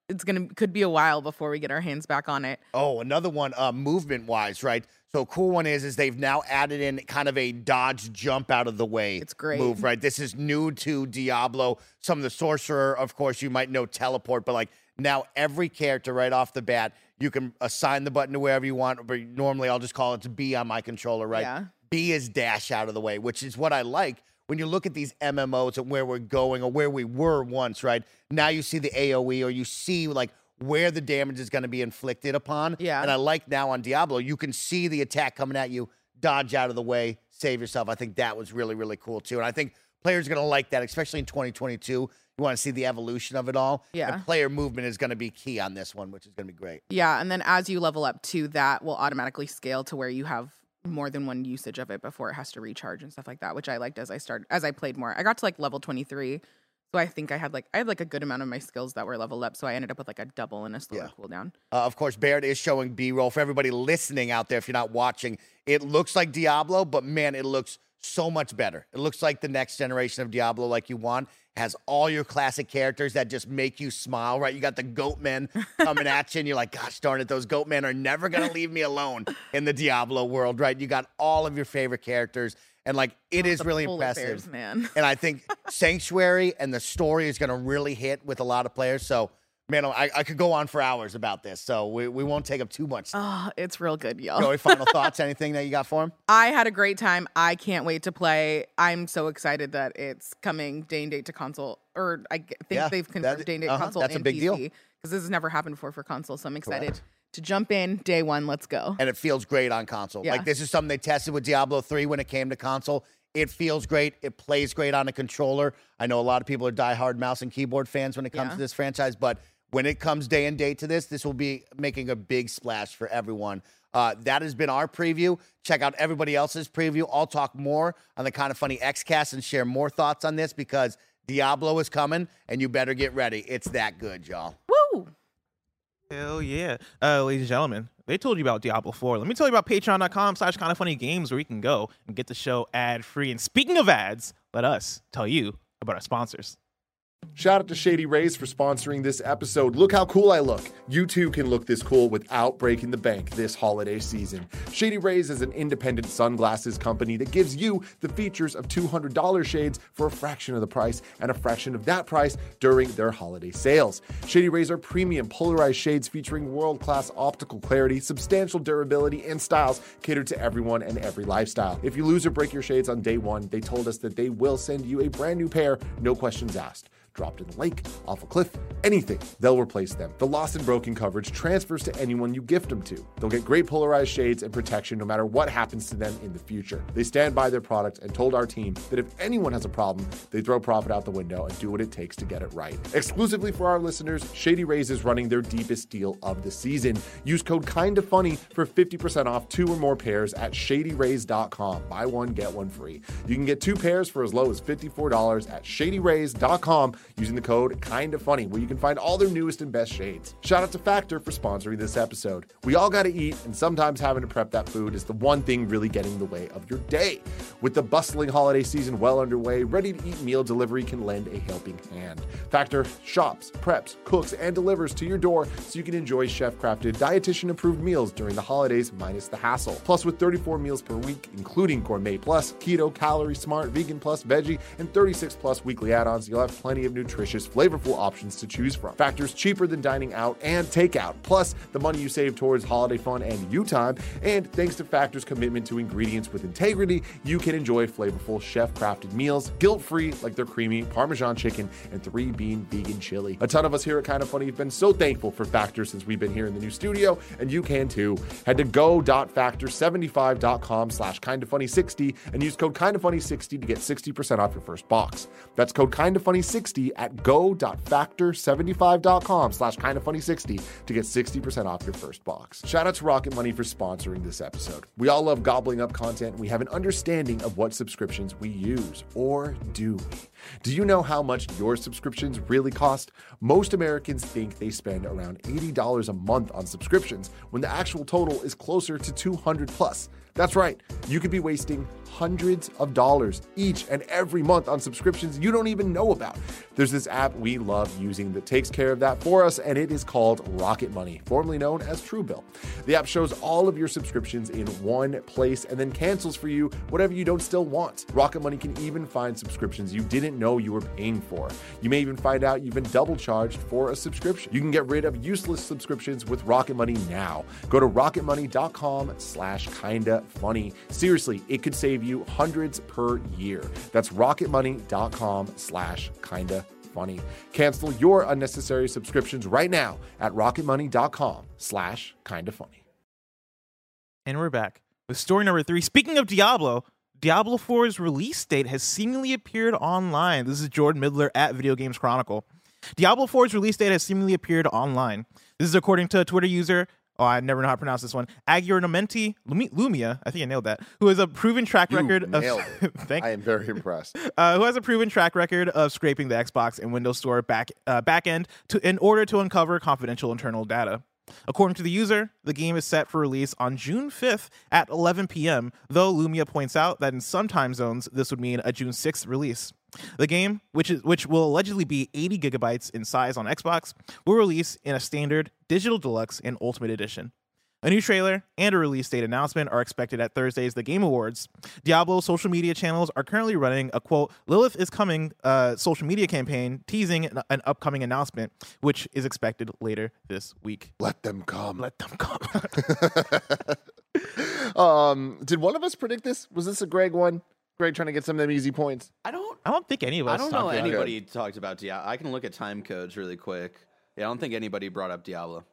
It's gonna could be a while before we get our hands back on it. Oh, another one, uh, movement wise, right? So cool one is is they've now added in kind of a dodge jump out of the way. It's great. move, right? This is new to Diablo. Some of the sorcerer, of course, you might know teleport, but like now every character right off the bat, you can assign the button to wherever you want. But normally I'll just call it to B on my controller, right? Yeah. B is dash out of the way, which is what I like. When you look at these MMOs and where we're going or where we were once, right? Now you see the AoE or you see like where the damage is going to be inflicted upon. Yeah. And I like now on Diablo, you can see the attack coming at you, dodge out of the way, save yourself. I think that was really, really cool too. And I think players are going to like that, especially in 2022. Want to see the evolution of it all. Yeah. And player movement is going to be key on this one, which is going to be great. Yeah, and then as you level up too, that will automatically scale to where you have more than one usage of it before it has to recharge and stuff like that, which I liked as I started as I played more. I got to like level 23. So I think I had like I had like a good amount of my skills that were leveled up. So I ended up with like a double and a slower Yeah. cooldown. Uh, of course, Baird is showing B roll for everybody listening out there. If you're not watching, it looks like Diablo, but man, it looks so much better. It looks like the next generation of Diablo, like you want. Has all your classic characters that just make you smile, right? You got the goat men coming at you, and you're like, gosh darn it, those goat men are never gonna leave me alone in the Diablo world, right? You got all of your favorite characters, and like it oh, is The really impressive. bears, man. And I think Sanctuary and the story is going to really hit with a lot of players. So, man, I, I could go on for hours about this. So we, we won't take up too much. Oh, it's real good, y'all. Joey, final thoughts? Anything that you got for him? I had a great time. I can't wait to play. I'm so excited that it's coming day and date to console, or I think Yeah, they've confirmed and date uh-huh, console that's a big PC deal. because this has never happened before for console. So I'm excited Correct. to jump in day one. Let's go. And it feels great on console. Yeah. Like this is something they tested with Diablo 3 when it came to console. It feels great. It plays great on a controller. I know a lot of people are diehard mouse and keyboard fans when it comes Yeah. to this franchise, but when it comes day and date to this, this will be making a big splash for everyone. Uh, that has been our preview. Check out everybody else's preview. I'll talk more on the kind of funny XCast and share more thoughts on this because Diablo is coming and you better get ready. It's that good, y'all. Woo! Hell yeah. Uh, ladies and gentlemen, they told you about Diablo 4. Let me tell you about patreon.com slash kind of funny games where you can go and get the show ad free. And speaking of ads, let us tell you about our sponsors. Shout out to Shady Rays for sponsoring this episode. Look how cool I look. You too can look this cool without breaking the bank this holiday season. Shady Rays is an independent sunglasses company that gives you the features of $200 shades for a fraction of the price and a fraction of that price during their holiday sales. Shady Rays are premium polarized shades featuring world class optical clarity, substantial durability, and styles catered to everyone and every lifestyle. If you lose or break your shades on day one, they told us that they will send you a brand new pair, no questions asked. Dropped in the lake, off a cliff, anything, they'll replace them. The lost and broken coverage transfers to anyone you gift them to. They'll get great polarized shades and protection no matter what happens to them in the future. They stand by their product and told our team that if anyone has a problem, they throw profit out the window and do what it takes to get it right. Exclusively for our listeners, Shady Rays is running their deepest deal of the season. Use code KINDA FUNNY for 50% off two or more pairs at shadyrays.com. Buy one, get one free. You can get two pairs for as low as $54 at shadyrays.com using the code KINDA FUNNY, where you can find all their newest and best shades. Shout out to Factor for sponsoring this episode. We all got to eat, and sometimes having to prep that food is the one thing really getting in the way of your day. With the bustling holiday season well underway, ready to eat meal delivery can lend a helping hand. Factor shops, preps, cooks, and delivers to your door so you can enjoy chef crafted, dietitian approved meals during the holidays minus the hassle. Plus, with 34 meals per week, including Gourmet Plus, Keto, Calorie Smart, Vegan Plus, Veggie, and 36 Plus weekly add ons, you'll have plenty of nutritious, flavorful options to choose from. Factor's cheaper than dining out and takeout. Plus, the money you save towards holiday fun and you time. And thanks to Factor's commitment to ingredients with integrity, you can enjoy flavorful chef crafted meals, guilt free, like their creamy Parmesan chicken and three bean vegan chili. A ton of us here at Kind of Funny have been so thankful for Factor since we've been here in the new studio, and you can too. Head to go.factor75.com slash kind of funny 60 and use code kind of funny 60 to get 60% off your first box. That's code kind of funny 60 at go.factor75.com slash kind of funny 60 to get 60% off your first box. Shout out to Rocket Money for sponsoring this episode. We all love gobbling up content, and we have an understanding of what subscriptions we use, or do we? Do you know how much your subscriptions really cost? Most Americans think they spend around $80 a month on subscriptions when the actual total is closer to 200 plus. That's right. You could be wasting hundreds of dollars each and every month on subscriptions you don't even know about. There's this app we love using that takes care of that for us, and it is called Rocket Money, formerly known as Truebill. The app shows all of your subscriptions in one place and then cancels for you whatever you don't still want. Rocket Money can even find subscriptions you didn't know you were paying for. You may even find out you've been double charged for a subscription. You can get rid of useless subscriptions with Rocket Money now. Go to rocketmoney.com slash kinda funny. Seriously, it could save you hundreds per year. That's rocketmoney.com slash kinda funny. Cancel your unnecessary subscriptions right now at rocketmoney.com slash kinda funny. And we're back with story number three. Speaking of Diablo, Diablo 4's release date has seemingly appeared online. This is Jordan Middler at Video Games Chronicle. Diablo 4's release date has seemingly appeared online. This is according to a Twitter user. Oh, I never know how to pronounce this one. Agurnamenti Lumia, I think I nailed that. Who has a proven track You record of thank I am very impressed. uh, who has a proven track record of scraping the Xbox and Windows Store back uh, back end to, in order to uncover confidential internal data. According to the user, the game is set for release on June 5th at 11 p.m., though Lumia points out that in some time zones, this would mean a June 6th release. The game, which is which will allegedly be 80 gigabytes in size on Xbox, will release in a standard, digital deluxe, and ultimate edition. A new trailer and a release date announcement are expected at Thursday's The Game Awards. Diablo's social media channels are currently running a quote, Lilith is coming uh, social media campaign teasing an, an upcoming announcement, which is expected later this week. Let them come. Let them come. um, did one of us predict this? Was this a Greg one? Greg trying to get some of them easy points. I don't. I don't think any of us I don't know talked about it. anybody talked about Diablo. I can look at time codes really quick. Yeah, I don't think anybody brought up Diablo.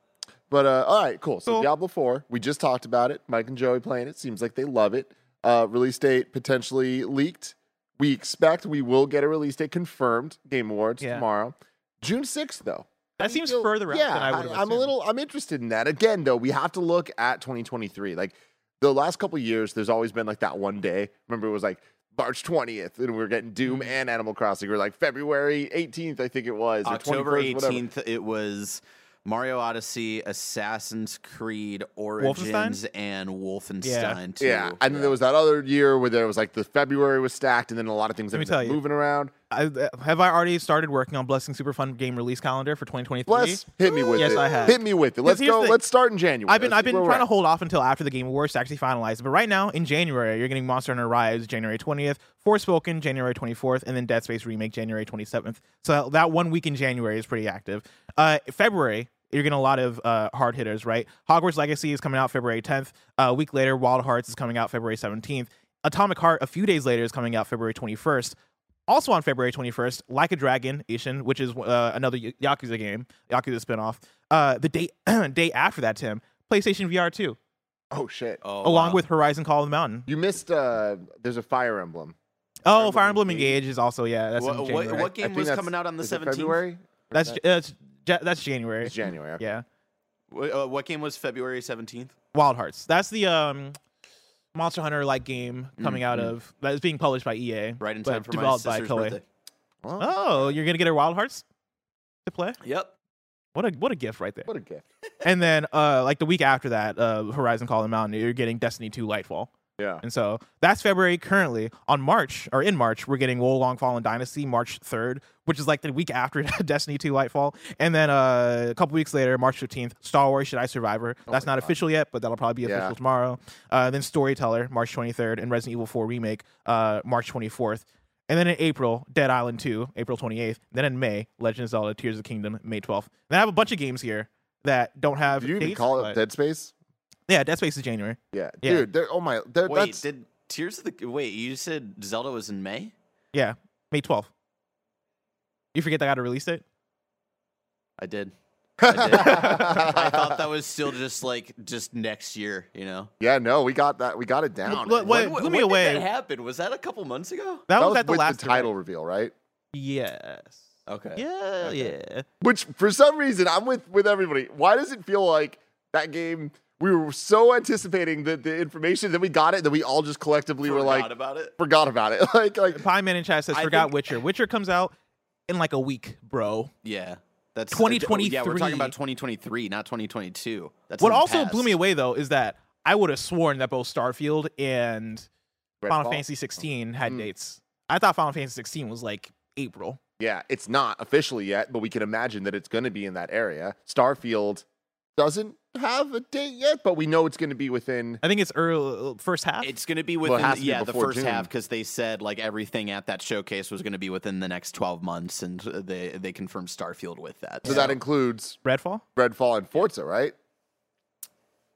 But uh, all right, cool. So Cool. Diablo 4, we just talked about it. Mike and Joey playing it. Seems like they love it. Uh, release date potentially leaked. We expect we will get a release date confirmed. Game Awards Yeah. tomorrow. June 6th, though. That How seems feel- further out yeah, than I would have I'm a little. I'm interested in that. Again, though, we have to look at 2023. Like the last couple years, there's always been like that one day. Remember, it was like March 20th, and we were getting Doom Mm-hmm. and Animal Crossing. We were like February 18th, I think it was. or October 21st, whatever. 18th, it was Mario Odyssey, Assassin's Creed Origins, and Wolfenstein 2. Yeah, and then there was that other year where there was like the February was stacked, and then a lot of things Let me ended up tell you. moving around. I, uh, have I already started working on Blessing Super Fun game release calendar for 2023? Bless, hit me with Yes, it. I have. Hit me with it. Let's go. the- Let's start in January. I've been Let's I've been trying to hold off until after the Game Awards to actually finalize it. But right now, in January, you're getting Monster Hunter Rise January 20th, Forspoken January 24th, and then Dead Space Remake January 27th. So that one week in January is pretty active. Uh, February. You're getting a lot of uh, hard hitters, right? Hogwarts Legacy is coming out February 10th. Uh, a week later, Wild Hearts is coming out February 17th. Atomic Heart, a few days later, is coming out February 21st. Also on February 21st, Like a Dragon Ishin, which is uh, another Y- Yakuza game, Yakuza spinoff. Uh, the day day after that, Tim, PlayStation VR 2, Oh shit! Oh, along wow. with Horizon Call of the Mountain. You missed. uh There's a Fire Emblem. Oh, Emblem Fire Emblem Engage. Engage is also yeah. That's in What- what- January. what I game think was that's- coming out on the is it 17th? February. Or That's is uh, that- it's, Ja- that's January. it's January. Okay. Yeah, Wh- uh, what game was February 17th? Wild Hearts. That's the um Monster Hunter like game coming out Mhm. of that is being published by EA. Right in but time for my developed by sister's Koei. birthday. Well, Oh, you're gonna get her Wild Hearts to play. Yep. What a what a gift right there. what a gift. and then uh like the week after that, uh Horizon Call of the Mountain, you're getting Destiny 2 Lightfall. Yeah. And so that's February currently. On March or in March, we're getting Wo Long Fallen Dynasty March 3rd, which is like the week after Destiny 2 Lightfall. And then uh, a couple weeks later, March 15th, Star Wars Jedi Survivor. That's my not God. official yet, but that'll probably be Yeah. official tomorrow. Uh, then Storyteller, March 23rd, and Resident Evil 4 Remake, uh, March 24th. And then in April, Dead Island 2, April 28th. Then in May, Legend of Zelda Tears of the Kingdom, May 12th. And I have a bunch of games here that don't have Did you even dates, call it Dead Space? Yeah, Dead Space is January. Yeah, Yeah. dude. they're- Oh my. they're- Wait, that's did Tears of the Wait, you said Zelda was in May? Yeah, May 12th. You forget that I got a release date? I did. I did. I thought that was still just like just next year, you know. yeah. No, we got that. We got it down. Look, wait, when blew me when away. Did that happen? Was that a couple months ago? That, that was, at the with last the title direct. reveal, right? Yes. Okay. Yeah, Okay. yeah. Which for some reason I'm with with everybody. Why does it feel like that game? We were so anticipating the the information, that we got it, then we all just collectively were Forgot like about it. forgot about it. like like Pie Man in chat says, I forgot think- Witcher. Witcher comes out in like a week, bro. Yeah. That's 2023. Yeah, we're talking about 2023, not 2022. That's what also past. blew me away, though, is that I would have sworn that both Starfield and Final Redfall? Fantasy 16 had Mm. dates. I thought Final Fantasy 16 was like April. Yeah, it's not officially yet, but we can imagine that it's going to be in that area. Starfield doesn't have a date yet, but we know it's going to be within. I think it's early first half. It's going to be within has to be yeah the first June. half because they said like everything at that showcase was going to be within the next 12 months, and uh, they they confirmed Starfield with that. So that includes Redfall. Redfall and Forza, right?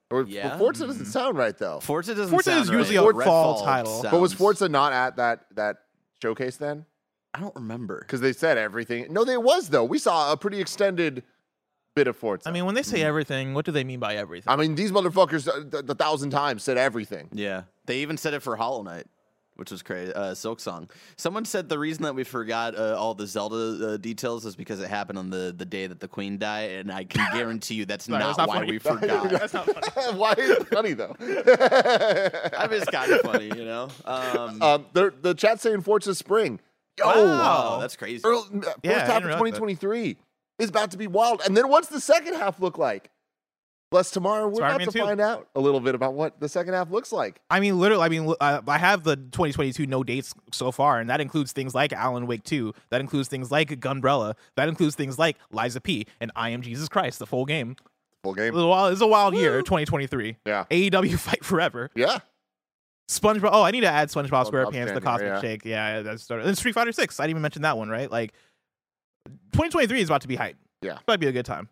Or Yeah. Forza doesn't sound right though. Forza doesn't. Forza sound is usually right. a fall title. But was Forza not at that that showcase then? I don't remember. Because they said everything. No, they was though. We saw a pretty extended bit of Forza. I mean, when they say everything, what do they mean by everything? I mean, these motherfuckers uh, the, the thousand times said everything. Yeah, they even said it for Hollow Knight, which was crazy. Uh, Silksong. Someone said the reason that we forgot uh, all the Zelda uh, details is because it happened on the, the day that the Queen died, and I can guarantee you that's Sorry, not, that's not why funny. we forgot. That's not funny. Why is it funny though? I mean, it's kind of funny, you know. Um, um, the the chat saying Forza Spring. Oh, wow, that's crazy. Earl- uh, first Yeah, half of realize that. 2023 is about to be wild. And then what's the second half look like? Plus, tomorrow, we're Spider-Man about to 2. find out a little bit about what the second half looks like. I mean, literally, I mean, uh, I have the 2022 no dates so far, and that includes things like Alan Wake 2. That includes things like Gunbrella. That includes things like Lies of P. and I Am Jesus Christ, the full game. Full game. was a wild, it was a wild year, 2023. Yeah. AEW Fight Forever. Yeah. SpongeBob. Oh, I need to add SpongeBob SpongeBob SquarePants, the Cosmic yeah. Shake. Yeah, that's. And Street Fighter 6. I didn't even mention that one, right? Like, 2023 is about to be hype. Yeah. It's about to be a good time.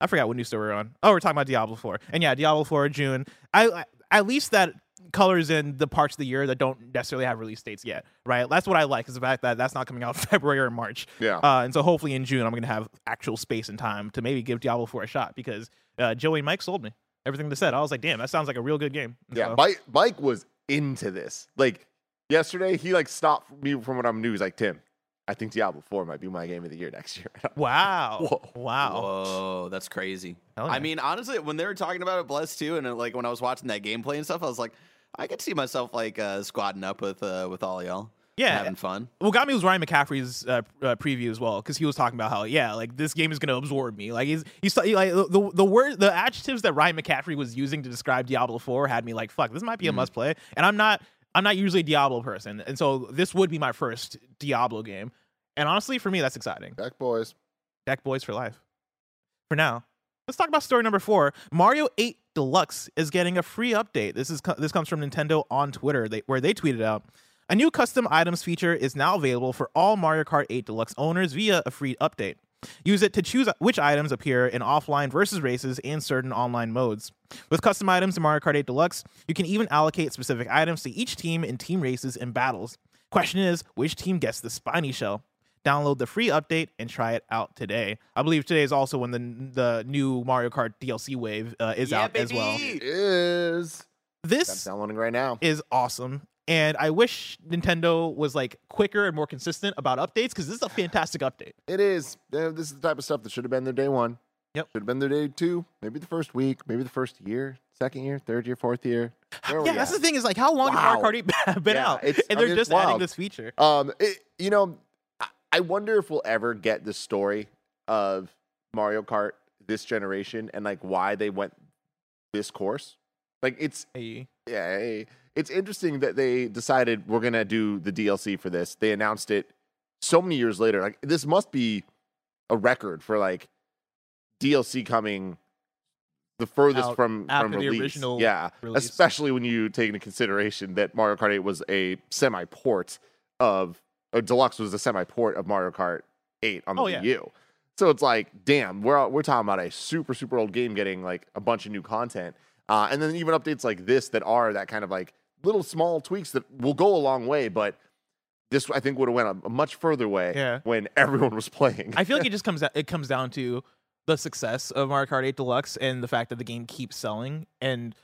I forgot what new story we're on. Oh, we're talking about Diablo 4. And yeah, Diablo 4 June. I, I at least that colors in the parts of the year that don't necessarily have release dates yet, right? That's what I like is the fact that that's not coming out February or March. Yeah. Uh, and so hopefully in June I'm gonna have actual space and time to maybe give Diablo 4 a shot because uh, Joey and Mike sold me everything they said. I was like, damn, that sounds like a real good game. And Yeah. so- Mike, Mike was into this. Like yesterday, he like stopped me from what I'm new. He's like, Tim, I think Diablo 4 might be my game of the year next year. Wow. Whoa. Wow. Whoa, that's crazy. Hell yeah. I mean, honestly, when they were talking about it, Bless too, and uh, like when I was watching that gameplay and stuff, I was like, I could see myself like uh, squatting up with uh, with all y'all, Yeah. having fun. What got me was Ryan McCaffrey's uh, uh, preview as well, because he was talking about how yeah, like this game is gonna absorb me. Like he's he's he, like the the word the adjectives that Ryan McCaffrey was using to describe Diablo Four had me like fuck, this might be a must play. And I'm not I'm not usually a Diablo person, and so this would be my first Diablo game. And honestly, for me, that's exciting. Deck boys. Deck boys for life. For now, let's talk about story number four. Mario 8 Deluxe is getting a free update. This is this comes from Nintendo on Twitter, they, where they tweeted out. A new custom items feature is now available for all Mario Kart 8 Deluxe owners via a free update. Use it to choose which items appear in offline versus races and certain online modes. With custom items in Mario Kart 8 Deluxe, you can even allocate specific items to each team in team races and battles. Question is, which team gets the spiny shell? Download the free update and try it out today. I believe today is also when the the new Mario Kart DLC wave uh, is Yeah, out as well. baby. It is. I'm This downloading right now. is awesome. And I wish Nintendo was like quicker and more consistent about updates because this is a fantastic update. It is. This is the type of stuff that should have been their day one. Yep. Should have been their day two. Maybe the first week. Maybe the first year. Second year. Third year. Fourth year. Where are we yeah, that's at? the thing is like how long Wow. has Mario Kart been Yeah, out? And they're mean, it's just adding this feature. Um, it, you know, I- I wonder if we'll ever get the story of Mario Kart this generation and like why they went this course. Like it's Hey. yeah, hey, it's interesting that they decided we're gonna do the DLC for this. They announced it so many years later. Like this must be a record for like DLC coming the furthest Out from after from the release. original yeah, release. especially when you take into consideration that Mario Kart 8 was a semi port of or Deluxe was a semi port of Mario Kart 8 on the Oh, Wii yeah. U. So it's like, damn, we're we're talking about a super super old game getting like a bunch of new content, uh, and then even updates like this that are that kind of like little small tweaks that will go a long way. But this I think would have went a, a much further way Yeah. when everyone was playing. I feel like it just comes it comes down to the success of Mario Kart 8 Deluxe and the fact that the game keeps selling and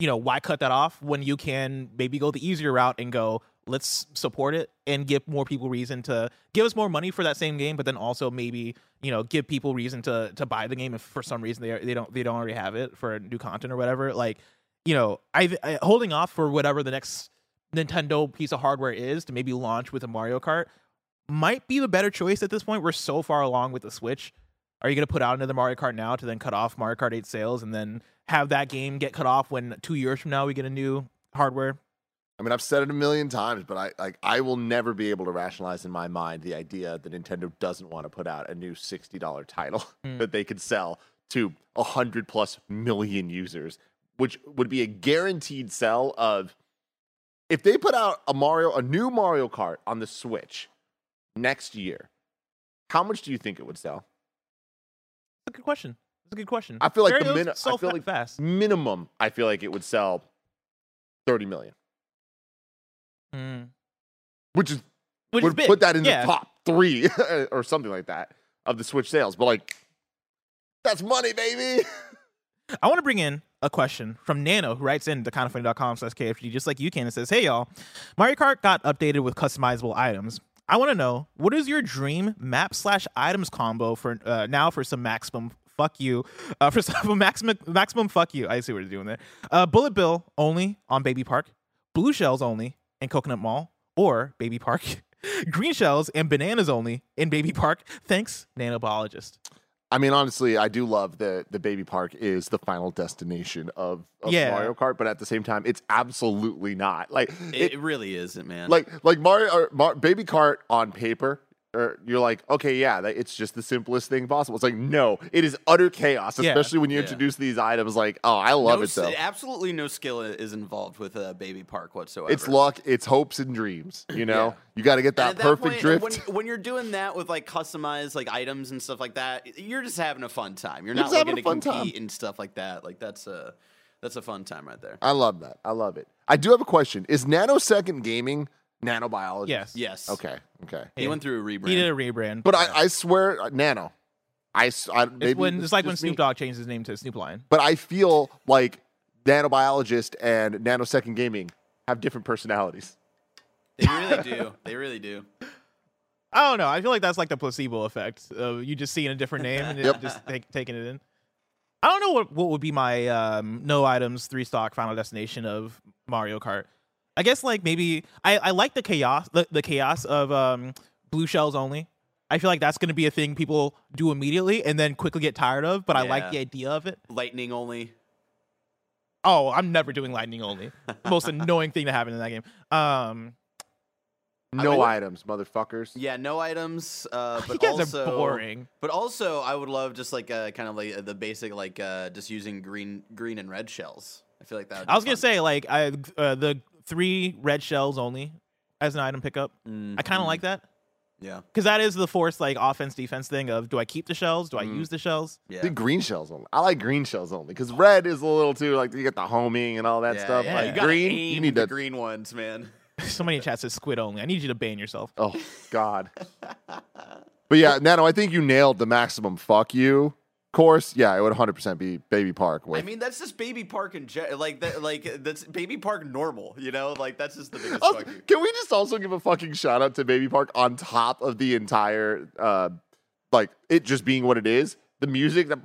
you know why cut that off when you can maybe go the easier route and go let's support it and give more people reason to give us more money for that same game but then also maybe you know give people reason to to buy the game if for some reason they they don't they don't already have it for new content or whatever like you know I, I holding off for whatever the next Nintendo piece of hardware is to maybe launch with a Mario Kart might be the better choice at this point. We're so far along with the Switch. Are you going to put out another Mario Kart now to then cut off Mario Kart 8 sales and then have that game get cut off when two years from now we get a new hardware? I mean, I've said it a million times, but I like I will never be able to rationalize in my mind the idea that Nintendo doesn't want to put out a new sixty dollar title Hmm. that they could sell to a hundred plus million users, which would be a guaranteed sell of if they put out a Mario, a new Mario Kart on the Switch next year. How much do you think it would sell? That's a good question. That's a good question. I feel like Very the so I feel like fast. minimum, I feel like it would sell thirty million, Mm. which is Which is would big. put that in yeah. the top three or something like that of the Switch sales. But like, that's money, baby. I want to bring in a question from Nano, who writes in to kindoffunny.com slash KFG, just like you can, and says, Hey, y'all, Mario Kart got updated with customizable items. I want to know, what is your dream map slash items combo for uh, now for some maximum fuck you? Uh, for some maximum, maximum fuck you. I see what you're doing there. Uh, Bullet Bill only on Baby Park, Blue Shells only in Coconut Mall, or Baby Park. Green shells and bananas only in Baby Park. Thanks, nanobiologist. I mean, honestly, I do love that the baby park is the final destination of, of Yeah. Mario Kart, but at the same time, it's absolutely not. Like It, it, really isn't, man. like like Mario Mar- Baby Kart on paper. Or you're like, okay, yeah, it's just the simplest thing possible. It's like, no, it is utter chaos, Yeah. especially when you Yeah. introduce these items. Like, oh, I love no, it though. absolutely no skill is involved with uh, Baby Park whatsoever. It's luck, it's hopes and dreams. You know, Yeah. you got to get that that perfect point, drift. When, when you're doing that with like customized like items and stuff like that, you're just having a fun time. You're You're not looking to a fun time. compete and stuff like that. Like that's a that's a fun time right there. I love that. I love it. I do have a question. Is nanosecond gaming nanobiology? Yes. Yes. Okay. Okay. He went through a rebrand. He did a rebrand. But I, I swear, uh, nano. I, s- I- It's maybe when it's like when just me, Snoop Dogg changed his name to Snoop Lion. But I feel like nanobiologist and nanosecond gaming have different personalities. They really do. They really do. I don't know. I feel like that's like the placebo effect. Of you just seeing a different name and Yep. just take, taking it in. I don't know what, what would be my um, no items three stock final destination of Mario Kart. I guess like maybe I, I like the chaos the, the chaos of um, blue shells only. I feel like that's going to be a thing people do immediately and then quickly get tired of. But I like Yeah. the idea of it. Lightning only. Oh, I'm never doing lightning only. Most annoying thing to happen in that game. Um, No mean- items, motherfuckers. Yeah, no items. Uh, you but guys also, are boring. But also, I would love just like uh, kind of like uh, the basic like uh, just using green, green and red shells. I feel like that. I was gonna say like I uh, the three red shells only as an item pickup. I kind of mm-hmm. like that Yeah, because that is the force like offense defense thing of do I keep the shells? Do I mm-hmm. use the shells? yeah. The green shells only. I like green shells only because red is a little too like you get the homing and all that yeah, stuff. yeah. Like you green, aim you need the to green ones, man. Somebody in chat says squid only. I need you to ban yourself. Oh God. but yeah, Nano, I think you nailed the maximum fuck you course. Yeah, it would 100 percent be Baby Park. With I mean, that's just Baby Park and ge- like that, like that's Baby Park normal. You know, like that's just the biggest Oh, fuck you. can we just also give a fucking shout out to Baby Park on top of the entire, uh, like it just being what it is? The music, the.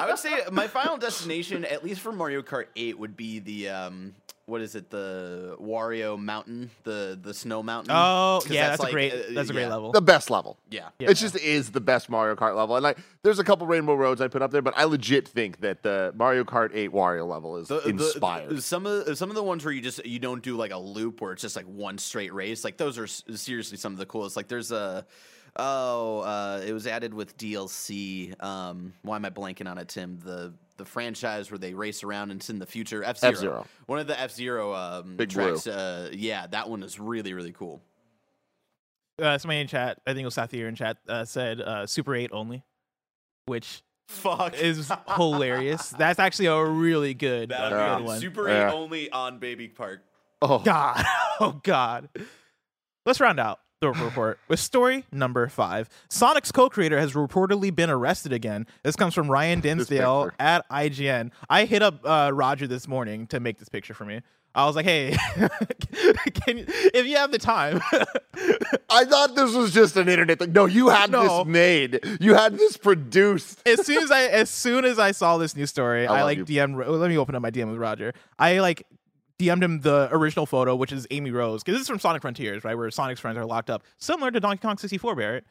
I would say my final destination, at least for Mario Kart 8, would be the um, what is it? The Wario Mountain, the the snow mountain. Oh yeah, that's, like, a great. uh, that's a great yeah. level. the best level. Yeah. Yeah. It just is the best Mario Kart level, and like, there's a couple Rainbow Roads I put up there, but I legit think that the Mario Kart 8 Wario level is The- the- inspired. some of the, some of the ones where you just you don't do like a loop where it's just like one straight race. Like those are s- seriously some of the coolest. Like there's a oh uh, it was added with DLC. Um, why am I blanking on it, Tim? The the franchise where they race around and it's in the future. F Zero. One of the F Zero um, Big tracks. Uh, yeah, that one is really really cool. uh, somebody in chat, I think it was Sathir in chat, uh, said uh, Super 8 only, which Fuck. is hilarious. That's actually a really good, uh, good one. Super Yeah. 8 only on Baby Park. oh, God. Oh, God. Let's round out the report with story number five. Sonic's co creator has reportedly been arrested again. This comes from Ryan Dinsdale at IGN. I hit up uh, Roger this morning to make this picture for me. I was like, hey, can you, if you have the time, I thought this was just an internet thing. No, you had No. this made. You had this produced. as soon as I as soon as I saw this news story, I I, like you. DM'd. Let me open up my DM with Roger. I like DM'd him the original photo, which is Amy Rose, because this is from Sonic Frontiers, right, where Sonic's friends are locked up, similar to Donkey Kong 64, Barrett.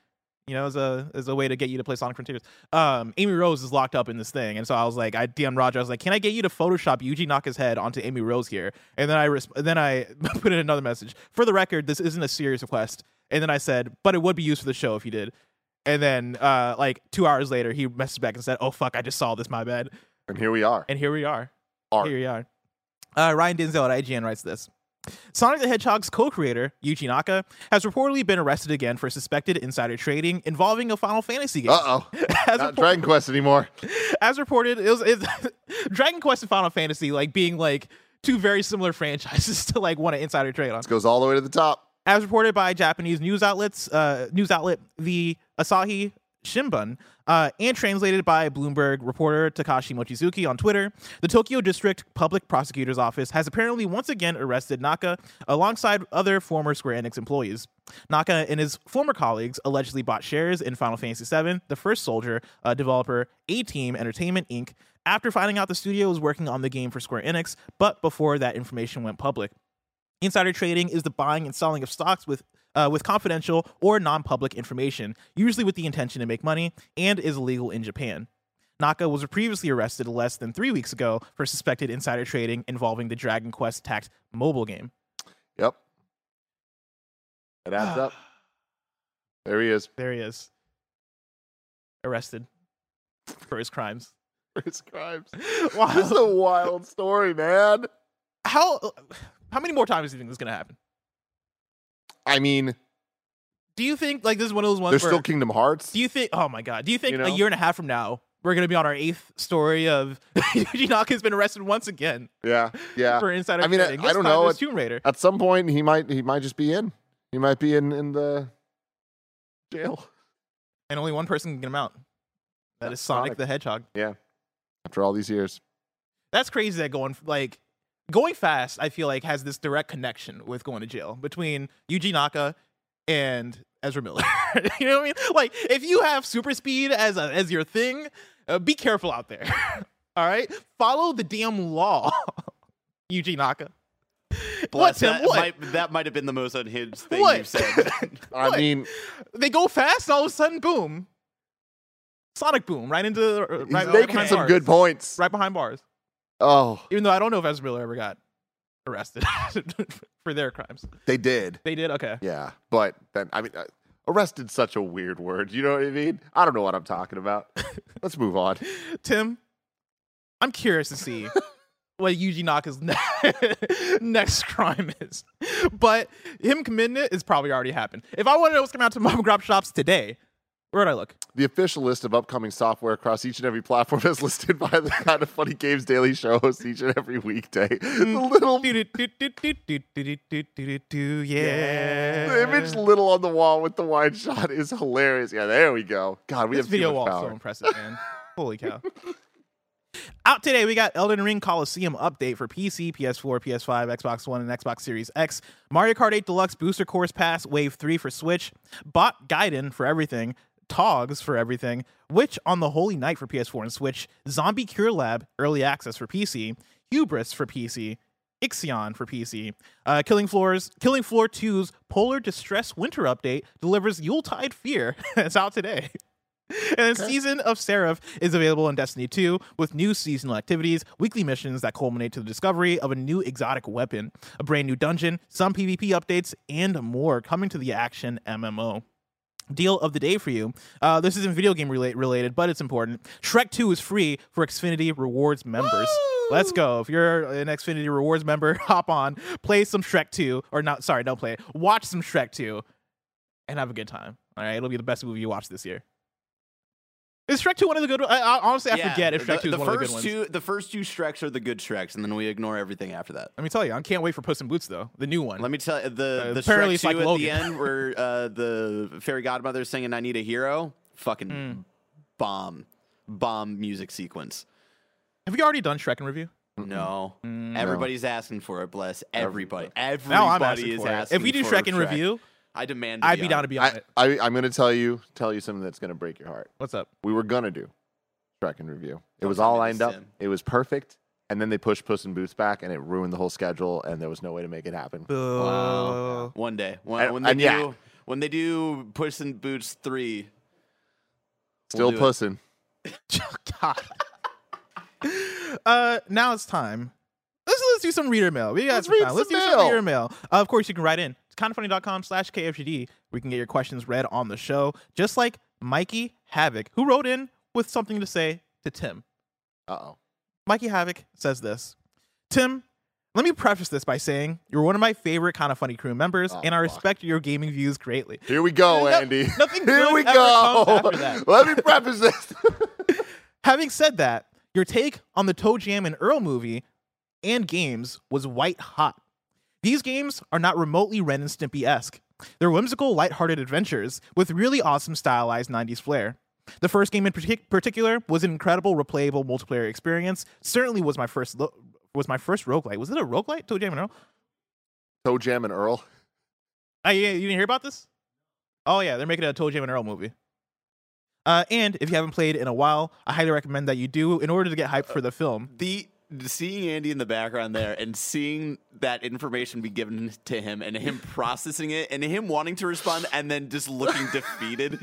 You know, as a as a way to get you to play Sonic Frontiers. Um, Amy Rose is locked up in this thing, and so I was like, I DM'd Roger. I was like, can I get you to Photoshop Yuji Naka's head onto Amy Rose here? And then I resp- then I put in another message. For the record, this isn't a serious request. And then I said, but it would be used for the show if you did. And then, uh, like two hours later, he messaged back and said, "Oh fuck, I just saw this. My bad." And here we are. And here we are. Art. Here we are. Uh, Ryan Dinsdale at IGN writes this. Sonic the Hedgehog's co-creator Yuji Naka has reportedly been arrested again for suspected insider trading involving a Final Fantasy game. Uh oh. As Not report- Dragon Quest anymore. as reported, it was it's, Dragon Quest and Final Fantasy like being like two very similar franchises to like want to insider trade on. This goes all the way to the top. As reported by Japanese news outlets, uh, news outlet the Asahi Shimbun, uh, and translated by Bloomberg reporter Takashi Mochizuki on Twitter, the Tokyo District Public Prosecutor's Office has apparently once again arrested Naka alongside other former Square Enix employees. Naka and his former colleagues allegedly bought shares in Final Fantasy VII, the first Soldier uh, developer A Team Entertainment Inc., after finding out the studio was working on the game for Square Enix, but before that information went public. Insider trading is the buying and selling of stocks with uh, with confidential or non-public information, usually with the intention to make money, and is illegal in Japan. Naka was previously arrested less than three weeks ago for suspected insider trading involving the Dragon Quest Tact mobile game. Yep. It adds up. There he is. There he is, arrested for his crimes. Chris Grimes. Wow. This is a wild story, man. How how many more times do you think this is gonna happen? I mean, Do you think like this is one of those ones there's where still Kingdom Hearts. Do you think? Oh my god! Do you think You know? a year and a half from now we're gonna be on our eighth story of Yuji Naka's been arrested once again yeah, yeah. for insider I mean, I- I don't know. it's Tomb Raider. At some point, he might he might just be in. He might be in in the jail. and only one person can get him out. That is Sonic, Sonic. the Hedgehog. Yeah. After all these years. That's crazy. That going like going fast, I feel like has this direct connection with going to jail between Yuji Naka and Ezra Miller. you know what I mean? Like if you have super speed as a, as your thing, uh, be careful out there. All right, follow the damn law, Yuji Naka. what Bless, Tim? that, What? Might, that might have been the most unhinged thing What? you've said. I What? mean, they go fast, and all of a sudden, boom, Sonic boom, right into the- he's right, right making some bars. good points. right behind bars. Oh, Even though I don't know if Ezra Miller ever got arrested for their crimes. they did. They did okay. Yeah, but then I mean, uh, arrested's such a weird word. You know what I mean? I don't know what I'm talking about. Let's move on. Tim, I'm curious to see what Yuji Naka's ne- next crime is. But him committing it is probably already happened. If I want to know what's coming out to mom and grab shops today, Where'd I look? The official list of upcoming software across each and every platform is listed by the kind of funny games daily show hosts each and every weekday. The little yeah. the image little on the wall with the wide shot is hilarious. Yeah, there we go. God, we This have video wall is so impressive, man. Holy cow. Out today, we got Elden Ring Coliseum update for PC, PS4, PS5, Xbox One, and Xbox Series X. Mario Kart 8 Deluxe Booster Course Pass Wave 3 for Switch. Bot Gaiden for everything. Togs for everything. Witch on the Holy Night for PS4 and Switch. Zombie Cure Lab Early Access for PC. Hubris for PC. Ixion for PC. Uh, Killing Floors, Killing Floor 2's Polar Distress Winter Update delivers Yuletide Fear. it's out today. And then Season of Seraph is available in Destiny 2 with new seasonal activities, weekly missions that culminate to the discovery of a new exotic weapon, a brand new dungeon, some PvP updates, and more coming to the action MMO. Deal of the day for you. Uh, this isn't video game relate- related, but it's important. Shrek 2 is free for Xfinity Rewards members. Let's go. If you're an Xfinity Rewards member, hop on, play some Shrek 2, or not, sorry, don't play it. Watch some Shrek 2 and have a good time. All right, it'll be the best movie you watch this year. Is Shrek 2 one of the good ones? I, I, honestly, I Yeah, forget if Shrek 2 is the, the one of the good first ones. two, the first two Shreks are the good Shreks, and then we ignore everything after that. Let me tell you, I can't wait for Puss in Boots, though. The new one. Let me tell you, the Uh, the apparently Shrek two like at Logan. the end where uh, the fairy godmother is singing "I Need a Hero," fucking Hmm. bomb, bomb music sequence. Have you already done Shrek in review? No, Mm, everybody's asking for it. Bless everybody. Everybody I'm asking is for it. asking. If we do Shrek in review, I demand. To I'd be be down to be on I, it. I, I'm going to tell you tell you something that's going to break your heart. What's up? We were going to do Shrek in review. It Don't was all lined up. Tim. It was perfect. And then they pushed Puss in Boots back, and it ruined the whole schedule, and there was no way to make it happen. Boo. One day, when, And- when they and do, yeah. when they do Puss in Boots three, Still do it. pussing. God. uh, now it's time. Let's let's do some reader mail. We got Let's some read time. Let's some do some reader mail. Uh, of course, you can write in. Kindoffunny.com slash KFGD. We can get your questions read on the show, just like Mikey Havoc, who wrote in with something to say to Tim. Uh oh. Mikey Havoc says this Tim, let me preface this by saying you're one of my favorite kind of funny crew members, Oh, and I fuck. respect your gaming views greatly. Here we go, No- Andy. nothing Here we ever go. comes after that. Let me preface this. Having said that, your take on the Toe Jam and Earl movie and games was white hot. These games are not remotely Ren and Stimpy esque. They're whimsical, lighthearted adventures with really awesome stylized 90s flair. The first game in partic- particular was an incredible replayable multiplayer experience. Certainly was my first lo- was my first roguelite. Was it a roguelite? Toe Jam and Earl? Toe Jam and Earl. Oh, yeah, you didn't hear about this? Oh yeah, they're making a Toe Jam and Earl movie. Uh, and if you haven't played in a while, I highly recommend that you do in order to get hyped for the film. the seeing Andy in the background there and seeing that information be given to him and him processing it and him wanting to respond and then just looking defeated.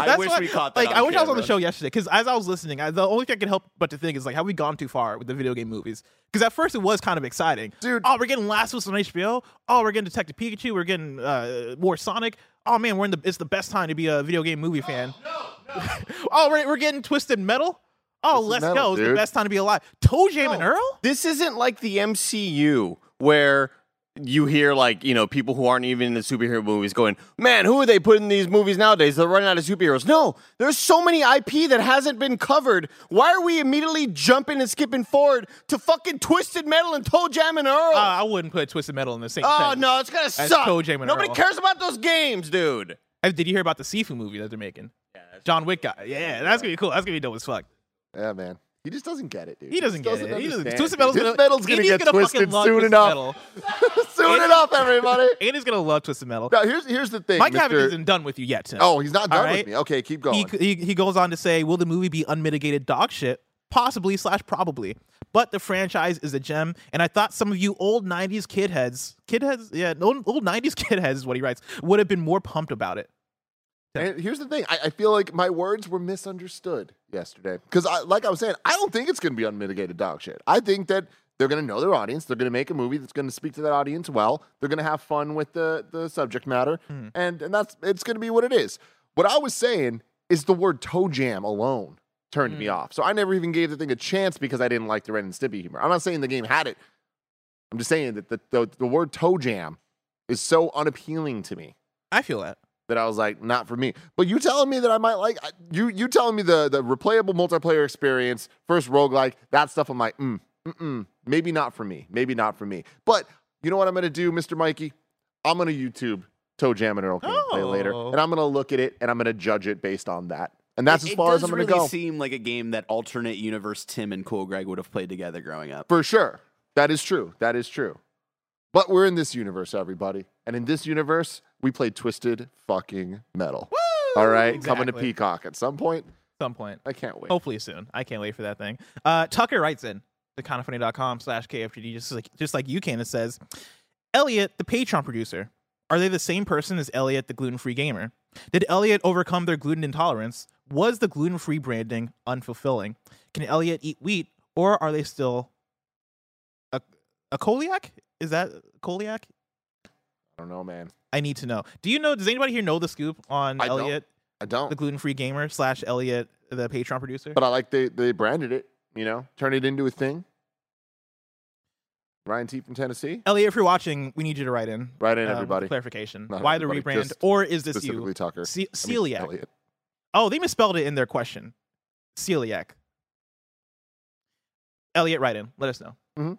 I That's wish why- we caught that. Like, on I wish I was on the show yesterday because as I was listening, I, the only thing I could help but to think is like, have we gone too far with the video game movies? Because at first it was kind of exciting, Dude. Oh, we're getting Last of Us on HBO. Oh, we're getting Detective Pikachu. We're getting uh, more Sonic. Oh man, we're in the. It's the best time to be a video game movie fan. No, no. oh, we're, we're getting Twisted Metal. Oh, Twisted let's Metal, go! It's the best time to be alive. Toe Jam and Earl. This isn't like the MCU where you hear like, you know, people who aren't even in the superhero movies going, "Man, who are they putting in these movies nowadays? They're running out of superheroes." No, there's so many IP that hasn't been covered. Why are we immediately jumping and skipping forward to fucking Twisted Metal and Toe Jam and Earl? Uh, I wouldn't put Twisted Metal in the same. oh no, it's gonna suck. Toe Jam and Earl. Nobody Earl. cares about those games, dude. Did you hear about the Sifu movie that they're making? John Wick guy. Yeah, that's gonna be cool. That's gonna be dope as fuck. Yeah, man. He just doesn't get it, dude. He doesn't get Doesn't it. He doesn't. Metal's gonna, metal's gonna get gonna twisted soon enough. Soon enough, everybody. Andy's gonna love Twisted Metal. Now, here's here's the thing, Mike Mr. Isn't done with you yet, Tim. Oh, he's not done right? with me. Okay, keep he, going. he he goes on to say, "Will the movie be unmitigated dog shit? Possibly slash probably, but the franchise is a gem, and I thought some of you old '90s kid heads, kid heads, yeah, old, old '90s kid heads is what he writes, would have been more pumped about it." And here's the thing: I, I feel like my words were misunderstood yesterday because, I, like I was saying, I don't think it's going to be unmitigated dog shit. I think that they're going to know their audience. They're going to make a movie that's going to speak to that audience well. They're going to have fun with the the subject matter, hmm. and and that's it's going to be what it is. What I was saying is the word toe jam alone turned me hmm. off. So I never even gave the thing a chance because I didn't like the Ren and Stimpy humor. I'm not saying the game had it. I'm just saying that the the, the word toe jam is so unappealing to me. I feel that. That I was like, not for me. But you telling me that I might like you you telling me the the replayable multiplayer experience, first roguelike, that stuff. I'm like, mm, mm, maybe not for me. Maybe not for me. But you know what I'm gonna do, Mr. Mikey? I'm gonna YouTube Toe Jam and Earl later, Oh. and I'm gonna look at it and I'm gonna judge it based on that. And that's It- as far as I'm gonna really go. It seem like a game that alternate universe Tim and Cool Greg would have played together growing up. For sure. That is true. That is true. But we're in this universe, everybody. And in this universe, we play Twisted fucking Metal. All right? Coming to Peacock at some point. Some point. I can't wait. Hopefully soon. I can't wait for that thing. Uh, Tucker writes in the kindoffunny.com slash KFGD, just like just like you can. It says, Elliot, the Patreon producer, are they the same person as Elliot, the gluten free gamer? Did Elliot overcome their gluten intolerance? Was the gluten free branding unfulfilling? Can Elliot eat wheat, or are they still a a celiac? Is that celiac? I don't know, man. I need to know. Do you know? Does anybody here know the scoop on I don't. Elliot, I don't. the gluten free gamer slash Elliot, the Patreon producer? But I like they they branded it, you know, turn it into a thing. Ryan T from Tennessee. Elliot, if you're watching, we need you to write in. Write in, um, everybody. Clarification. Not Why the rebrand? Or is this Specifically you? Tucker. Ce- I mean, celiac. Elliot. Oh, they misspelled it in their question. Celiac. Elliot, write in. Let us know. Mhm.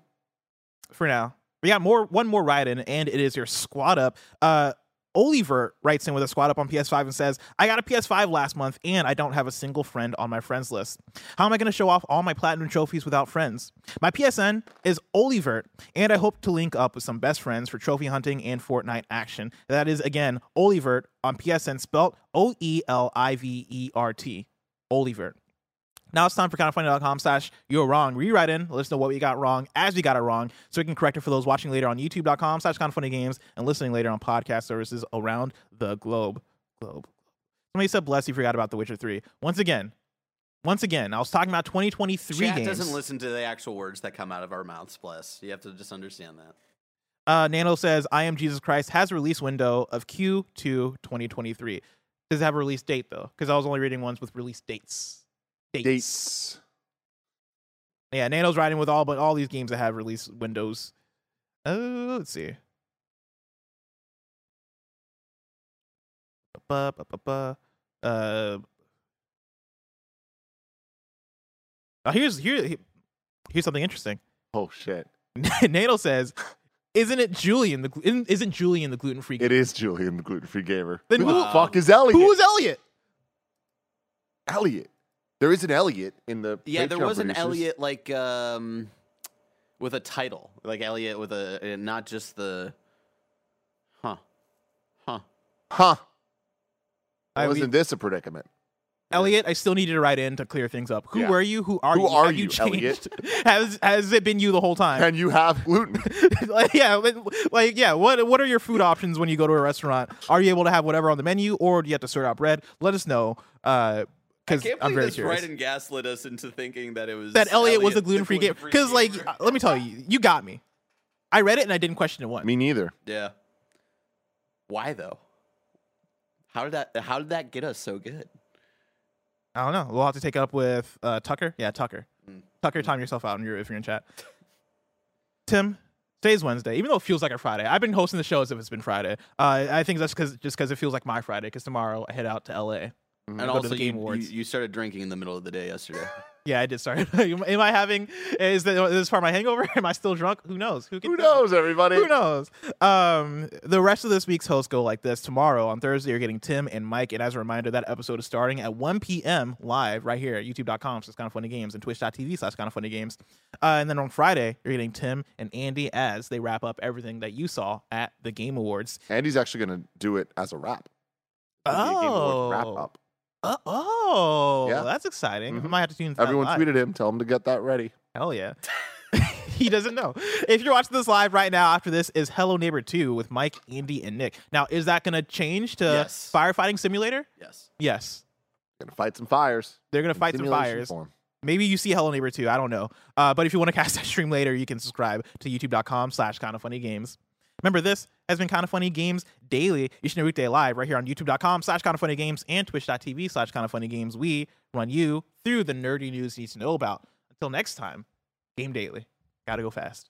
For now, we got more. One more write in, and it is your squad up. Uh, Oliver writes in with a squad up on PS5 and says, I got a PS5 last month and I don't have a single friend on my friends list. How am I going to show off all my platinum trophies without friends? My PSN is Olivert, and I hope to link up with some best friends for trophy hunting and Fortnite action. That is, again, Olivert on PSN, spelled O E L I V E R T. Olivert. Now it's time for kindafunny.com slash you're wrong. Rewrite in, let us know what we got wrong as we got it wrong, so we can correct it for those watching later on youtube.com slash kindafunnygames and listening later on podcast services around the globe. Globe. Somebody said bless you forgot about The Witcher 3. Once again, once again, I was talking about 2023 Chat games. doesn't listen to the actual words that come out of our mouths. Bless. You have to just understand that. Uh, Nano says, I am Jesus Christ has a release window of Q2 2023. Does it have a release date though? Because I was only reading ones with release dates. Dates. Dates. Yeah, Nano's riding with all but all these games that have release windows. Oh, let's see. Ba, ba, ba, ba. Uh, oh, here's here here's something interesting. Oh shit. Nano says, "Isn't it Julian the isn't, isn't Julian the gluten free? It is Julian, the gluten free gamer. Then who who- the fuck is Elliot? Who is Elliot? Elliot? There is an Elliot in the. Yeah, there Patreon was an. Elliot like um with a title, like Elliot with a uh, not just the huh, huh. Huh. I- Wasn't this a predicament? Elliot, I still need you to write in to clear things up. Who Yeah. were you? Who are you? Who you? are Have you, changed? has has it been you the whole time? And you have gluten. like, yeah, like yeah. What what are your food options when you go to a restaurant? Are you able to have whatever on the menu, or do you have to sort out bread? Let us know. Uh, because I'm believe very this curious. right and gaslit us into thinking that it was that Elliot was a gluten free game. Because like, uh, let me tell you, you got me. I read it and I didn't question it once. Me neither. yeah. Why though? How did that? How did that get us so good? I don't know. We'll have to take it up with uh, Tucker. Yeah, Tucker. Mm. Tucker, time yourself out if you're, if you're in chat. Tim, today's Wednesday, even though it feels like a Friday. I've been hosting the show as if it's been Friday. Uh, I think that's because just because it feels like my Friday. Because tomorrow I head out to LA. And Go to also, the Game you, you, Awards. you started drinking in the middle of the day yesterday. Yeah, I did start. Am I having? Is, this part of my hangover? Am I still drunk? Who knows? Who, Who knows, everybody? Who knows? Um, the rest of this week's hosts go like this. Tomorrow on Thursday, you're getting Tim and Mike. And as a reminder, that episode is starting at 1 p.m. live right here at youtube.com slash kind of funny games and twitch.tv slash kind of funny games. Uh, and then on Friday, you're getting Tim and Andy as they wrap up everything that you saw at the Game Awards. Andy's actually going to do it as a wrap. It'll be a Game Awards wrap Oh. up. Uh, oh, Yeah. that's exciting. I Mhm. might have to tune that Everyone live. tweeted him. Tell him to get that ready. Hell yeah. he doesn't know. If you're watching this live right now, after this is Hello Neighbor 2 with Mike, Andy, and Nick. Now, is that going to change to Yes. Firefighting Simulator? yes. Yes. Gonna fight some fires. They're going to fight some fires. form. Maybe you see Hello Neighbor 2. I don't know. Uh, but if you want to cast that stream later, you can subscribe to youtube.com slash kind of funny games. Remember, this has been Kind of Funny Games Daily, each and every weekday live right here on youtube.com slash kind of funny games and twitch.tv slash kind of funny games. We run you through the nerdy news you need to know about. Until next time, Game Daily. Gotta go fast.